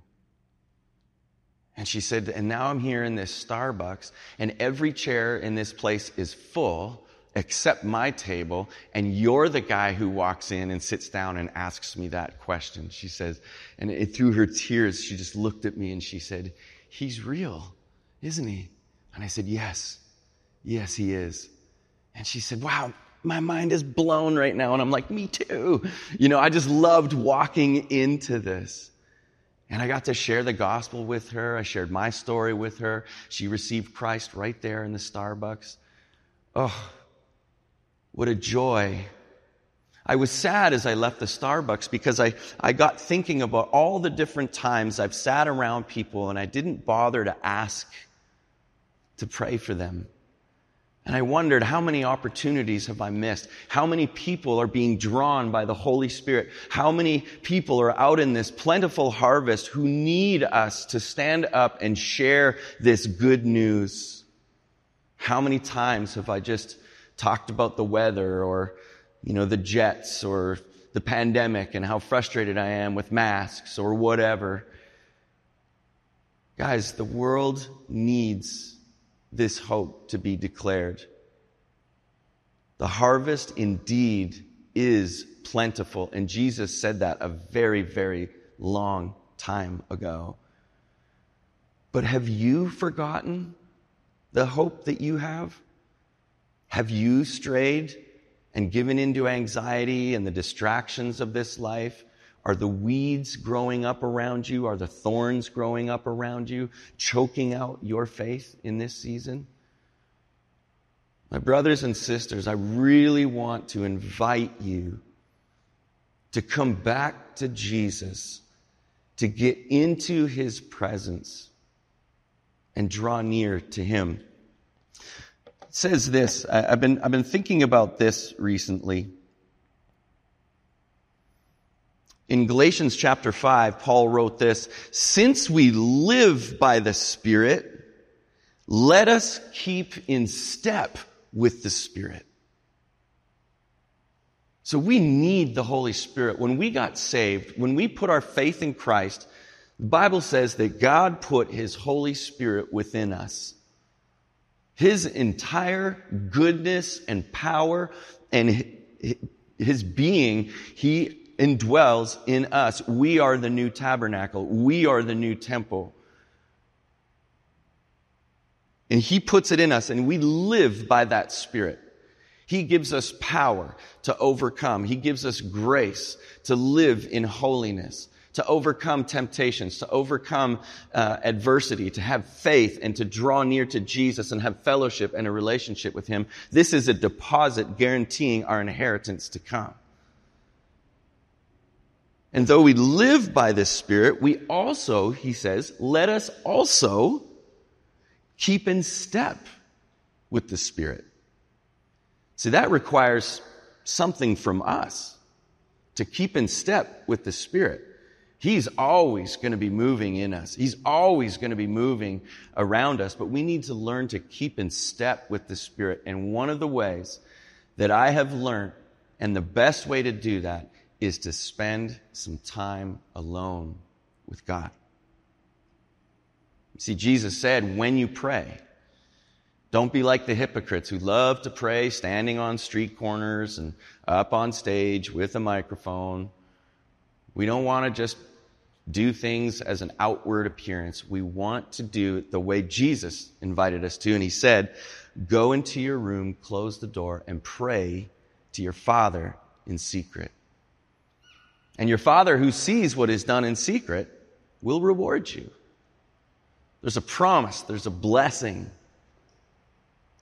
And she said, And now I'm here in this Starbucks, and every chair in this place is full except my table, and you're the guy who walks in and sits down and asks me that question. She says, and it, through her tears, she just looked at me and she said, He's real, isn't he? And I said, Yes, yes, he is. And she said, Wow, my mind is blown right now. And I'm like, Me too. You know, I just loved walking into this. And I got to share the gospel with her. I shared my story with her. She received Christ right there in the Starbucks. Oh, what a joy. I was sad as I left the Starbucks because I, I got thinking about all the different times I've sat around people and I didn't bother to ask to pray for them. And I wondered how many opportunities have I missed? How many people are being drawn by the Holy Spirit? How many people are out in this plentiful harvest who need us to stand up and share this good news? How many times have I just talked about the weather or, you know, the jets or the pandemic and how frustrated I am with masks or whatever? Guys, the world needs this hope to be declared. The harvest indeed is plentiful, and Jesus said that a very, very long time ago. But have you forgotten the hope that you have? Have you strayed and given into anxiety and the distractions of this life? Are the weeds growing up around you? Are the thorns growing up around you, choking out your faith in this season? My brothers and sisters, I really want to invite you to come back to Jesus, to get into his presence and draw near to him. It says this, I've been, I've been thinking about this recently. In Galatians chapter 5, Paul wrote this, since we live by the Spirit, let us keep in step with the Spirit. So we need the Holy Spirit. When we got saved, when we put our faith in Christ, the Bible says that God put His Holy Spirit within us. His entire goodness and power and His being, He indwells in us. We are the new tabernacle. We are the new temple. And He puts it in us and we live by that Spirit. He gives us power to overcome. He gives us grace to live in holiness, to overcome temptations, to overcome uh, adversity, to have faith and to draw near to Jesus and have fellowship and a relationship with Him. This is a deposit guaranteeing our inheritance to come. And though we live by this Spirit, we also, he says, let us also keep in step with the Spirit. See, that requires something from us to keep in step with the Spirit. He's always going to be moving in us. He's always going to be moving around us, but we need to learn to keep in step with the Spirit. And one of the ways that I have learned, and the best way to do that, is to spend some time alone with God. See, Jesus said, when you pray, don't be like the hypocrites who love to pray standing on street corners and up on stage with a microphone. We don't want to just do things as an outward appearance. We want to do it the way Jesus invited us to. And he said, Go into your room, close the door, and pray to your Father in secret. And your Father who sees what is done in secret will reward you. There's a promise, there's a blessing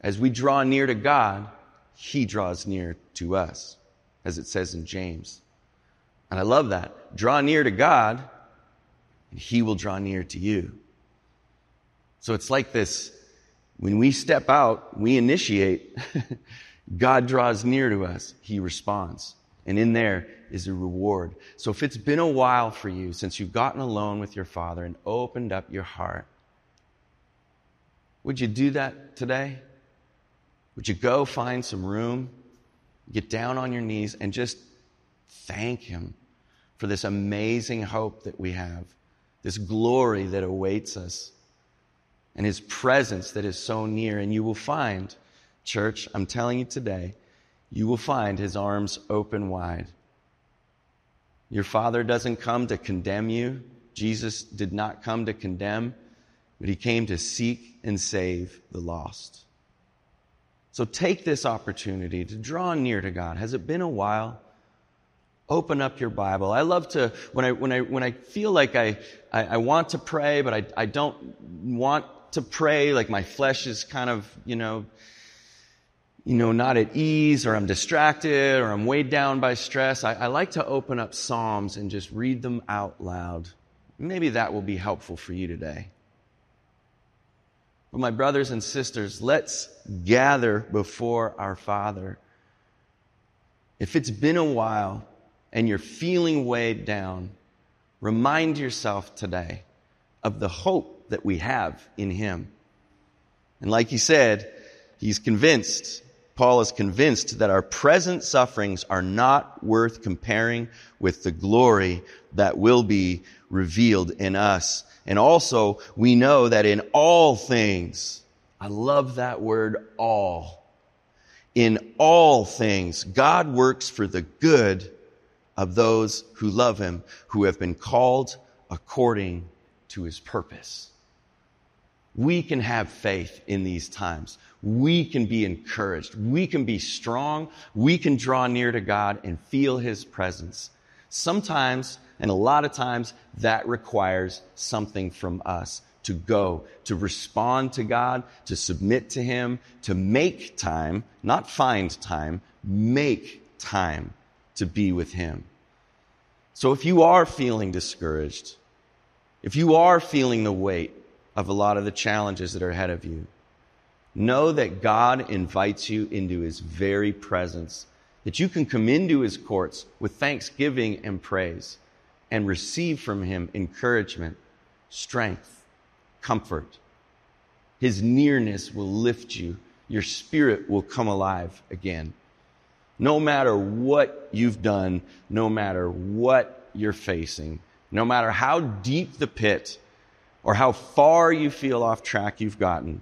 as we draw near to God, He draws near to us, as it says in James. And I love that. Draw near to God, and He will draw near to you. So it's like this when we step out, we initiate, [laughs] God draws near to us, He responds. And in there is a reward. So if it's been a while for you since you've gotten alone with your Father and opened up your heart, would you do that today? Would you go find some room, get down on your knees, and just thank Him for this amazing hope that we have, this glory that awaits us, and His presence that is so near. And you will find, church, I'm telling you today, you will find His arms open wide. Your Father doesn't come to condemn you. Jesus did not come to condemn, but He came to seek and save the lost. So take this opportunity to draw near to God. Has it been a while? Open up your Bible. I love to, when I, when I, when I feel like I, I, I want to pray, but I, I don't want to pray, like my flesh is kind of, you know, you know, not at ease or I'm distracted or I'm weighed down by stress, I, I, like to open up Psalms and just read them out loud. Maybe that will be helpful for you today. But my brothers and sisters, let's gather before our Father. If it's been a while and you're feeling weighed down, remind yourself today of the hope that we have in Him. And like he said, he's convinced, Paul is convinced that our present sufferings are not worth comparing with the glory that will be revealed in us. And also, we know that in all things, I love that word all. In all things, God works for the good of those who love him, who have been called according to his purpose. We can have faith in these times. We can be encouraged. We can be strong. We can draw near to God and feel his presence. Sometimes and a lot of times that requires something from us to go, to respond to God, to submit to Him, to make time, not find time, make time to be with Him. So if you are feeling discouraged, if you are feeling the weight of a lot of the challenges that are ahead of you, know that God invites you into His very presence, that you can come into His courts with thanksgiving and praise and receive from him encouragement, strength, comfort. His nearness will lift you. Your spirit will come alive again. No matter what you've done, no matter what you're facing, no matter how deep the pit or how far you feel off track you've gotten,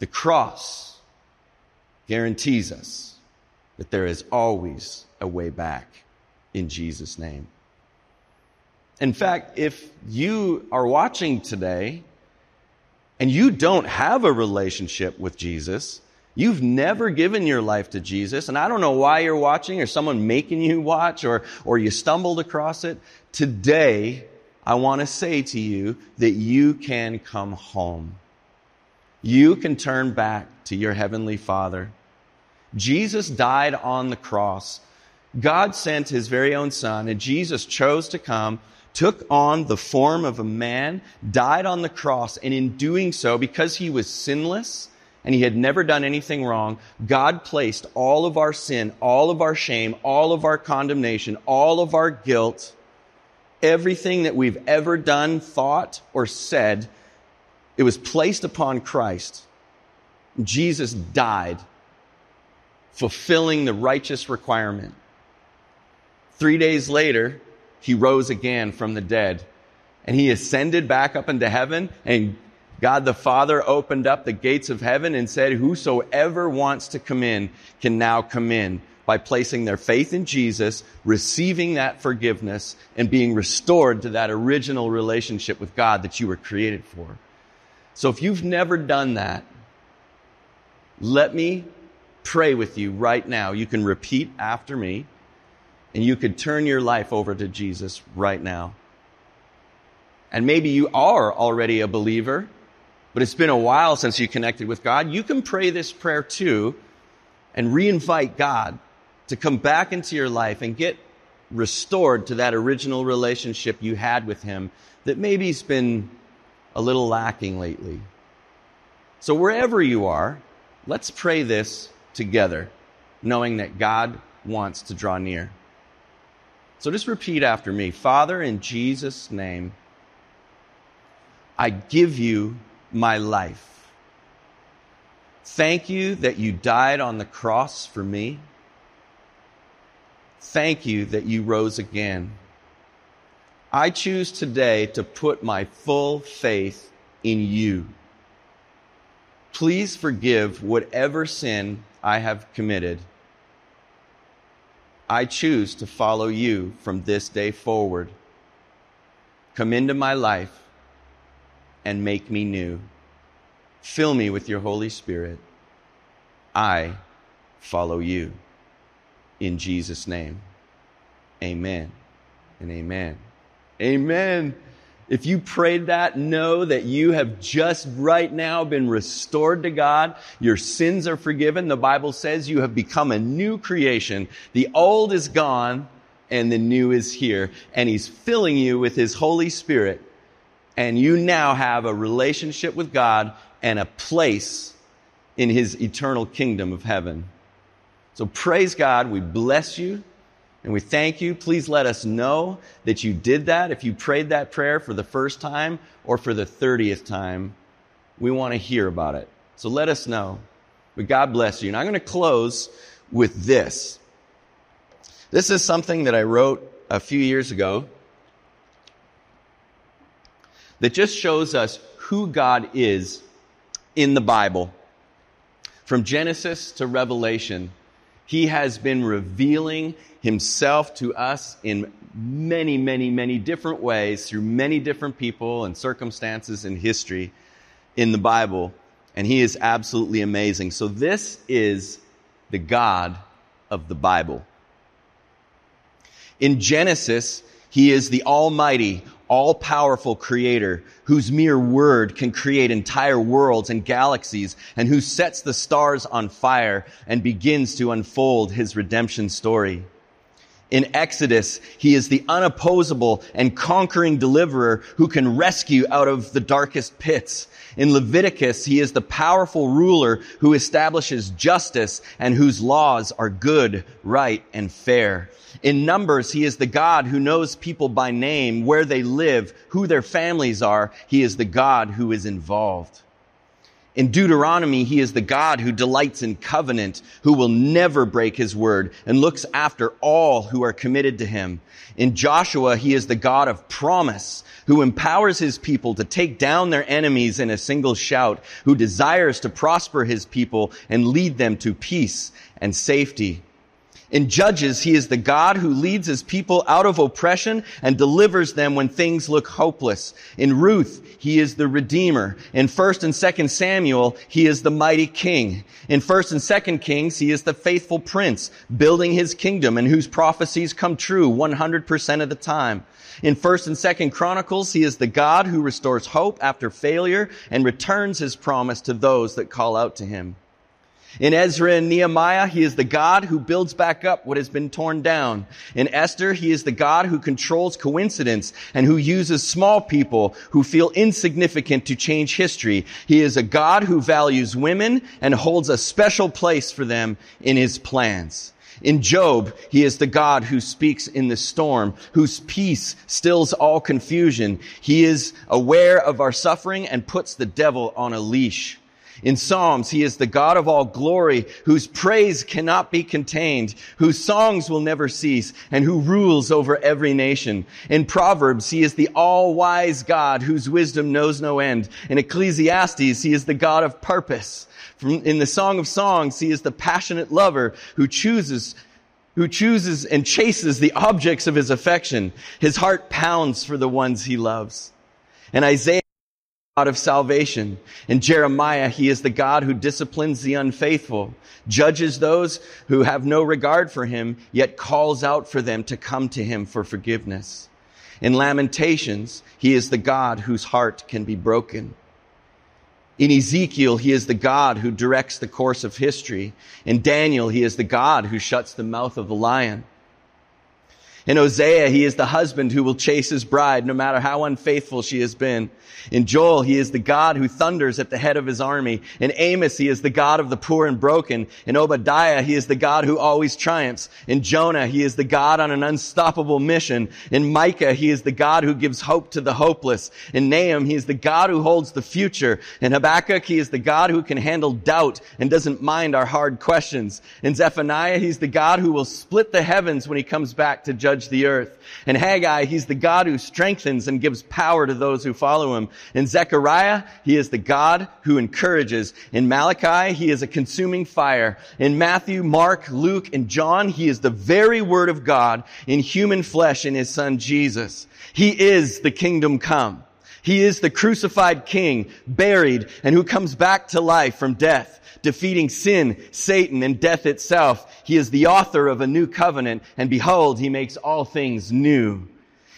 the cross guarantees us that there is always a way back in Jesus' name. In fact, if you are watching today and you don't have a relationship with Jesus, you've never given your life to Jesus, and I don't know why you're watching or someone making you watch or, or you stumbled across it, today I want to say to you that you can come home. You can turn back to your Heavenly Father. Jesus died on the cross. God sent His very own Son, and Jesus chose to come, took on the form of a man, died on the cross, and in doing so, because He was sinless, and he had never done anything wrong, God placed all of our sin, all of our shame, all of our condemnation, all of our guilt, everything that we've ever done, thought, or said, it was placed upon Christ. Jesus died, fulfilling the righteous requirement. Three days later, he rose again from the dead and he ascended back up into heaven and God the Father opened up the gates of heaven and said, whosoever wants to come in can now come in by placing their faith in Jesus, receiving that forgiveness, and being restored to that original relationship with God that you were created for. So if you've never done that, let me pray with you right now. You can repeat after me, and you could turn your life over to Jesus right now. And maybe you are already a believer but it's been a while since you connected with God, you can pray this prayer too and reinvite God to come back into your life and get restored to that original relationship you had with Him that maybe's been a little lacking lately. So wherever you are, let's pray this together, knowing that God wants to draw near. So just repeat after me Father, in Jesus' name, I give you my life. Thank you that you died on the cross for me. Thank you that you rose again. I choose today to put my full faith in you. Please forgive whatever sin I have committed. I choose to follow you from this day forward. Come into my life and make me new. Fill me with your Holy Spirit. I follow you. In Jesus' name, amen and amen. Amen. If you prayed that, know that you have just right now been restored to God. Your sins are forgiven. The Bible says you have become a new creation. The old is gone and the new is here. And He's filling you with His Holy Spirit and you now have a relationship with God and a place in his eternal kingdom of heaven. So praise God. We bless you and we thank you. Please let us know that you did that. If you prayed that prayer for the first time or for the 30th time, we want to hear about it. So let us know. But God bless you. And I'm going to close with this. This is something that I wrote a few years ago that just shows us who God is in the Bible. From Genesis to Revelation, He has been revealing Himself to us in many, many, many different ways through many different people and circumstances in history in the Bible. And He is absolutely amazing. So this is the God of the Bible. In Genesis, He is the Almighty, all powerful creator whose mere word can create entire worlds and galaxies and who sets the stars on fire and begins to unfold his redemption story. In Exodus, he is the unopposable and conquering deliverer who can rescue out of the darkest pits. In Leviticus, he is the powerful ruler who establishes justice and whose laws are good, right, and fair. In Numbers, he is the God who knows people by name, where they live, who their families are. He is the God who is involved. In Deuteronomy, he is the God who delights in covenant, who will never break his word and looks after all who are committed to him. In Joshua, he is the God of promise, who empowers his people to take down their enemies in a single shout, who desires to prosper his people and lead them to peace and safety. In Judges, he is the God who leads his people out of oppression and delivers them when things look hopeless. In Ruth, he is the Redeemer. In 1st and 2nd Samuel, he is the mighty King. In 1st and 2nd Kings, he is the faithful Prince, building his kingdom and whose prophecies come true 100% of the time. In 1st and 2nd Chronicles, he is the God who restores hope after failure and returns his promise to those that call out to him. In Ezra and Nehemiah, he is the God who builds back up what has been torn down. In Esther, he is the God who controls coincidence and who uses small people who feel insignificant to change history. He is a God who values women and holds a special place for them in his plans. In Job, he is the God who speaks in the storm, whose peace stills all confusion. He is aware of our suffering and puts the devil on a leash. In Psalms, he is the God of all glory, whose praise cannot be contained, whose songs will never cease, and who rules over every nation. In Proverbs, he is the all-wise God, whose wisdom knows no end. In Ecclesiastes, he is the God of purpose. From, in the Song of Songs, he is the passionate lover who chooses who chooses and chases the objects of his affection. His heart pounds for the ones he loves. And Isaiah God of salvation. In Jeremiah, he is the God who disciplines the unfaithful, judges those who have no regard for him, yet calls out for them to come to him for forgiveness. In Lamentations, he is the God whose heart can be broken. In Ezekiel, he is the God who directs the course of history. In Daniel, he is the God who shuts the mouth of the lion. In Hosea, he is the husband who will chase his bride no matter how unfaithful she has been. In Joel, he is the God who thunders at the head of his army. In Amos, he is the God of the poor and broken. In Obadiah, he is the God who always triumphs. In Jonah, he is the God on an unstoppable mission. In Micah, he is the God who gives hope to the hopeless. In Nahum, he is the God who holds the future. In Habakkuk, he is the God who can handle doubt and doesn't mind our hard questions. In Zephaniah, he's the God who will split the heavens when he comes back to judge the earth. And Haggai, he's the God who strengthens and gives power to those who follow him. In Zechariah, he is the God who encourages. In Malachi, he is a consuming fire. In Matthew, Mark, Luke, and John, he is the very word of God in human flesh in his son Jesus. He is the kingdom come. He is the crucified king, buried, and who comes back to life from death defeating sin, Satan, and death itself. He is the author of a new covenant, and behold, he makes all things new.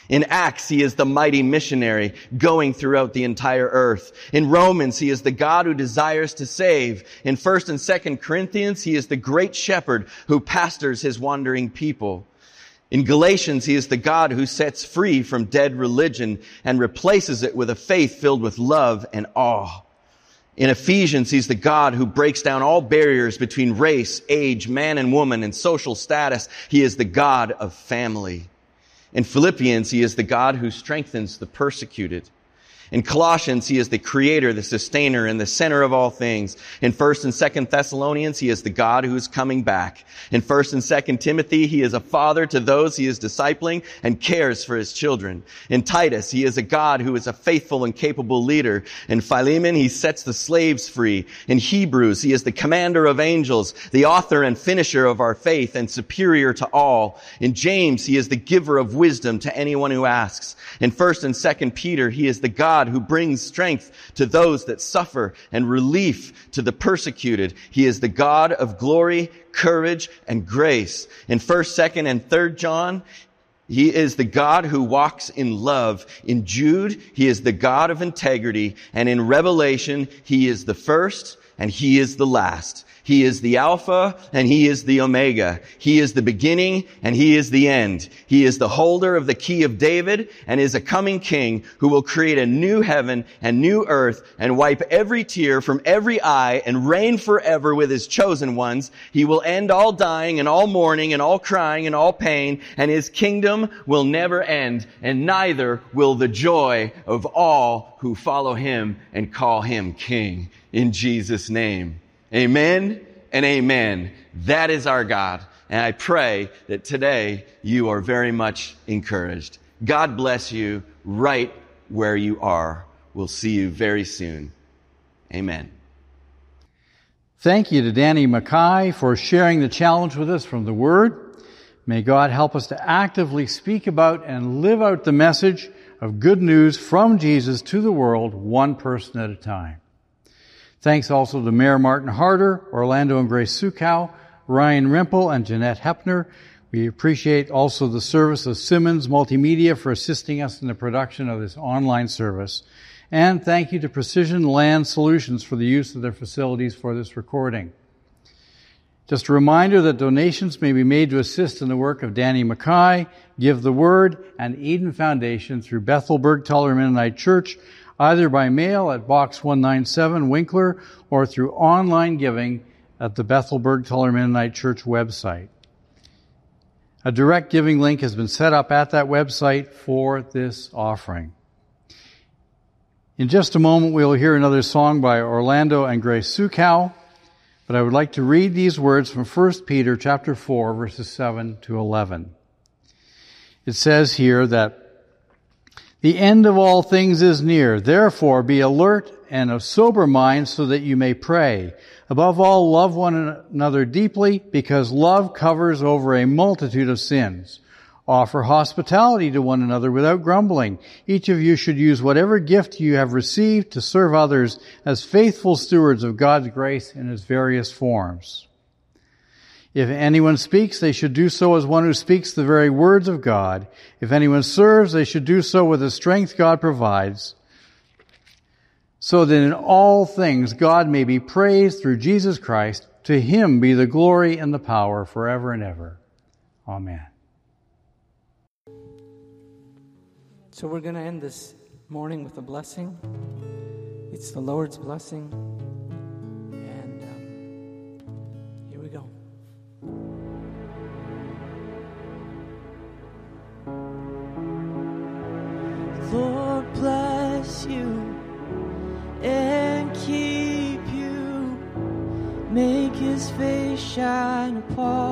In Acts, he is the mighty missionary going throughout the entire earth. In Romans, he is the God who desires to save. In 1st and 2nd Corinthians, he is the great shepherd who pastors his wandering people. In Galatians, he is the God who sets free from dead religion and replaces it with a faith filled with love and awe. In Ephesians, he's the God who breaks down all barriers between race, age, man and woman, and social status. He is the God of family. In Philippians, he is the God who strengthens the persecuted. In Colossians, he is the creator, the sustainer, and the center of all things. In 1st and 2nd Thessalonians, he is the God who is coming back. In 1st and 2nd Timothy, he is a father to those he is discipling and cares for his children. In Titus, he is a God who is a faithful and capable leader. In Philemon, he sets the slaves free. In Hebrews, he is the commander of angels, the author and finisher of our faith, and superior to all. In James, he is the giver of wisdom to anyone who asks. In 1st and 2nd Peter, he is the God who brings strength to those that suffer and relief to the persecuted. He is the God of glory, courage, and grace. In 1st, 2nd, and 3rd John, he is the God who walks in love. In Jude, he is the God of integrity. And in Revelation, he is the first and he is the last. He is the Alpha and He is the Omega. He is the beginning and He is the end. He is the holder of the key of David and is a coming King who will create a new heaven and new earth and wipe every tear from every eye and reign forever with His chosen ones. He will end all dying and all mourning and all crying and all pain and His kingdom will never end and neither will the joy of all who follow Him and call Him King. in Jesus' name. Amen and amen. That is our God. And I pray that today you are very much encouraged. God bless you right where you are. We'll see you very soon. Amen. Thank you to Danny Mackay for sharing the challenge with us from the Word. May God help us to actively speak about and live out the message of good news from Jesus to the world, one person at a time. Thanks also to Mayor Martin Harder, Orlando and Grace Sukow, Ryan Rempel, and Jeanette Hepner. We appreciate also the service of Simmons Multimedia for assisting us in the production of this online service. And thank you to Precision Land Solutions for the use of their facilities for this recording. Just a reminder that donations may be made to assist in the work of Danny Mackay, Give the Word, and Eden Foundation through Bethel Bergthaler Mennonite Church, either by mail at Box 197 Winkler or through online giving at the Bethel Bergthaler Mennonite Church website. A direct giving link has been set up at that website for this offering. In just a moment, we'll hear another song by Orlando and Grace Sukow, but I would like to read these words from 1 Peter chapter 4, verses 7 to 11. It says here that the end of all things is near. Therefore, be alert and of sober mind so that you may pray. Above all, love one another deeply because love covers over a multitude of sins. Offer hospitality to one another without grumbling. Each of you should use whatever gift you have received to serve others as faithful stewards of God's grace in its various forms. If anyone speaks, they should do so as one who speaks the very words of God. If anyone serves, they should do so with the strength God provides, so that in all things God may be praised through Jesus Christ. To him be the glory and the power forever and ever. Amen. So we're going to end this morning with a blessing. It's the Lord's blessing. You and keep you. Make his face shine upon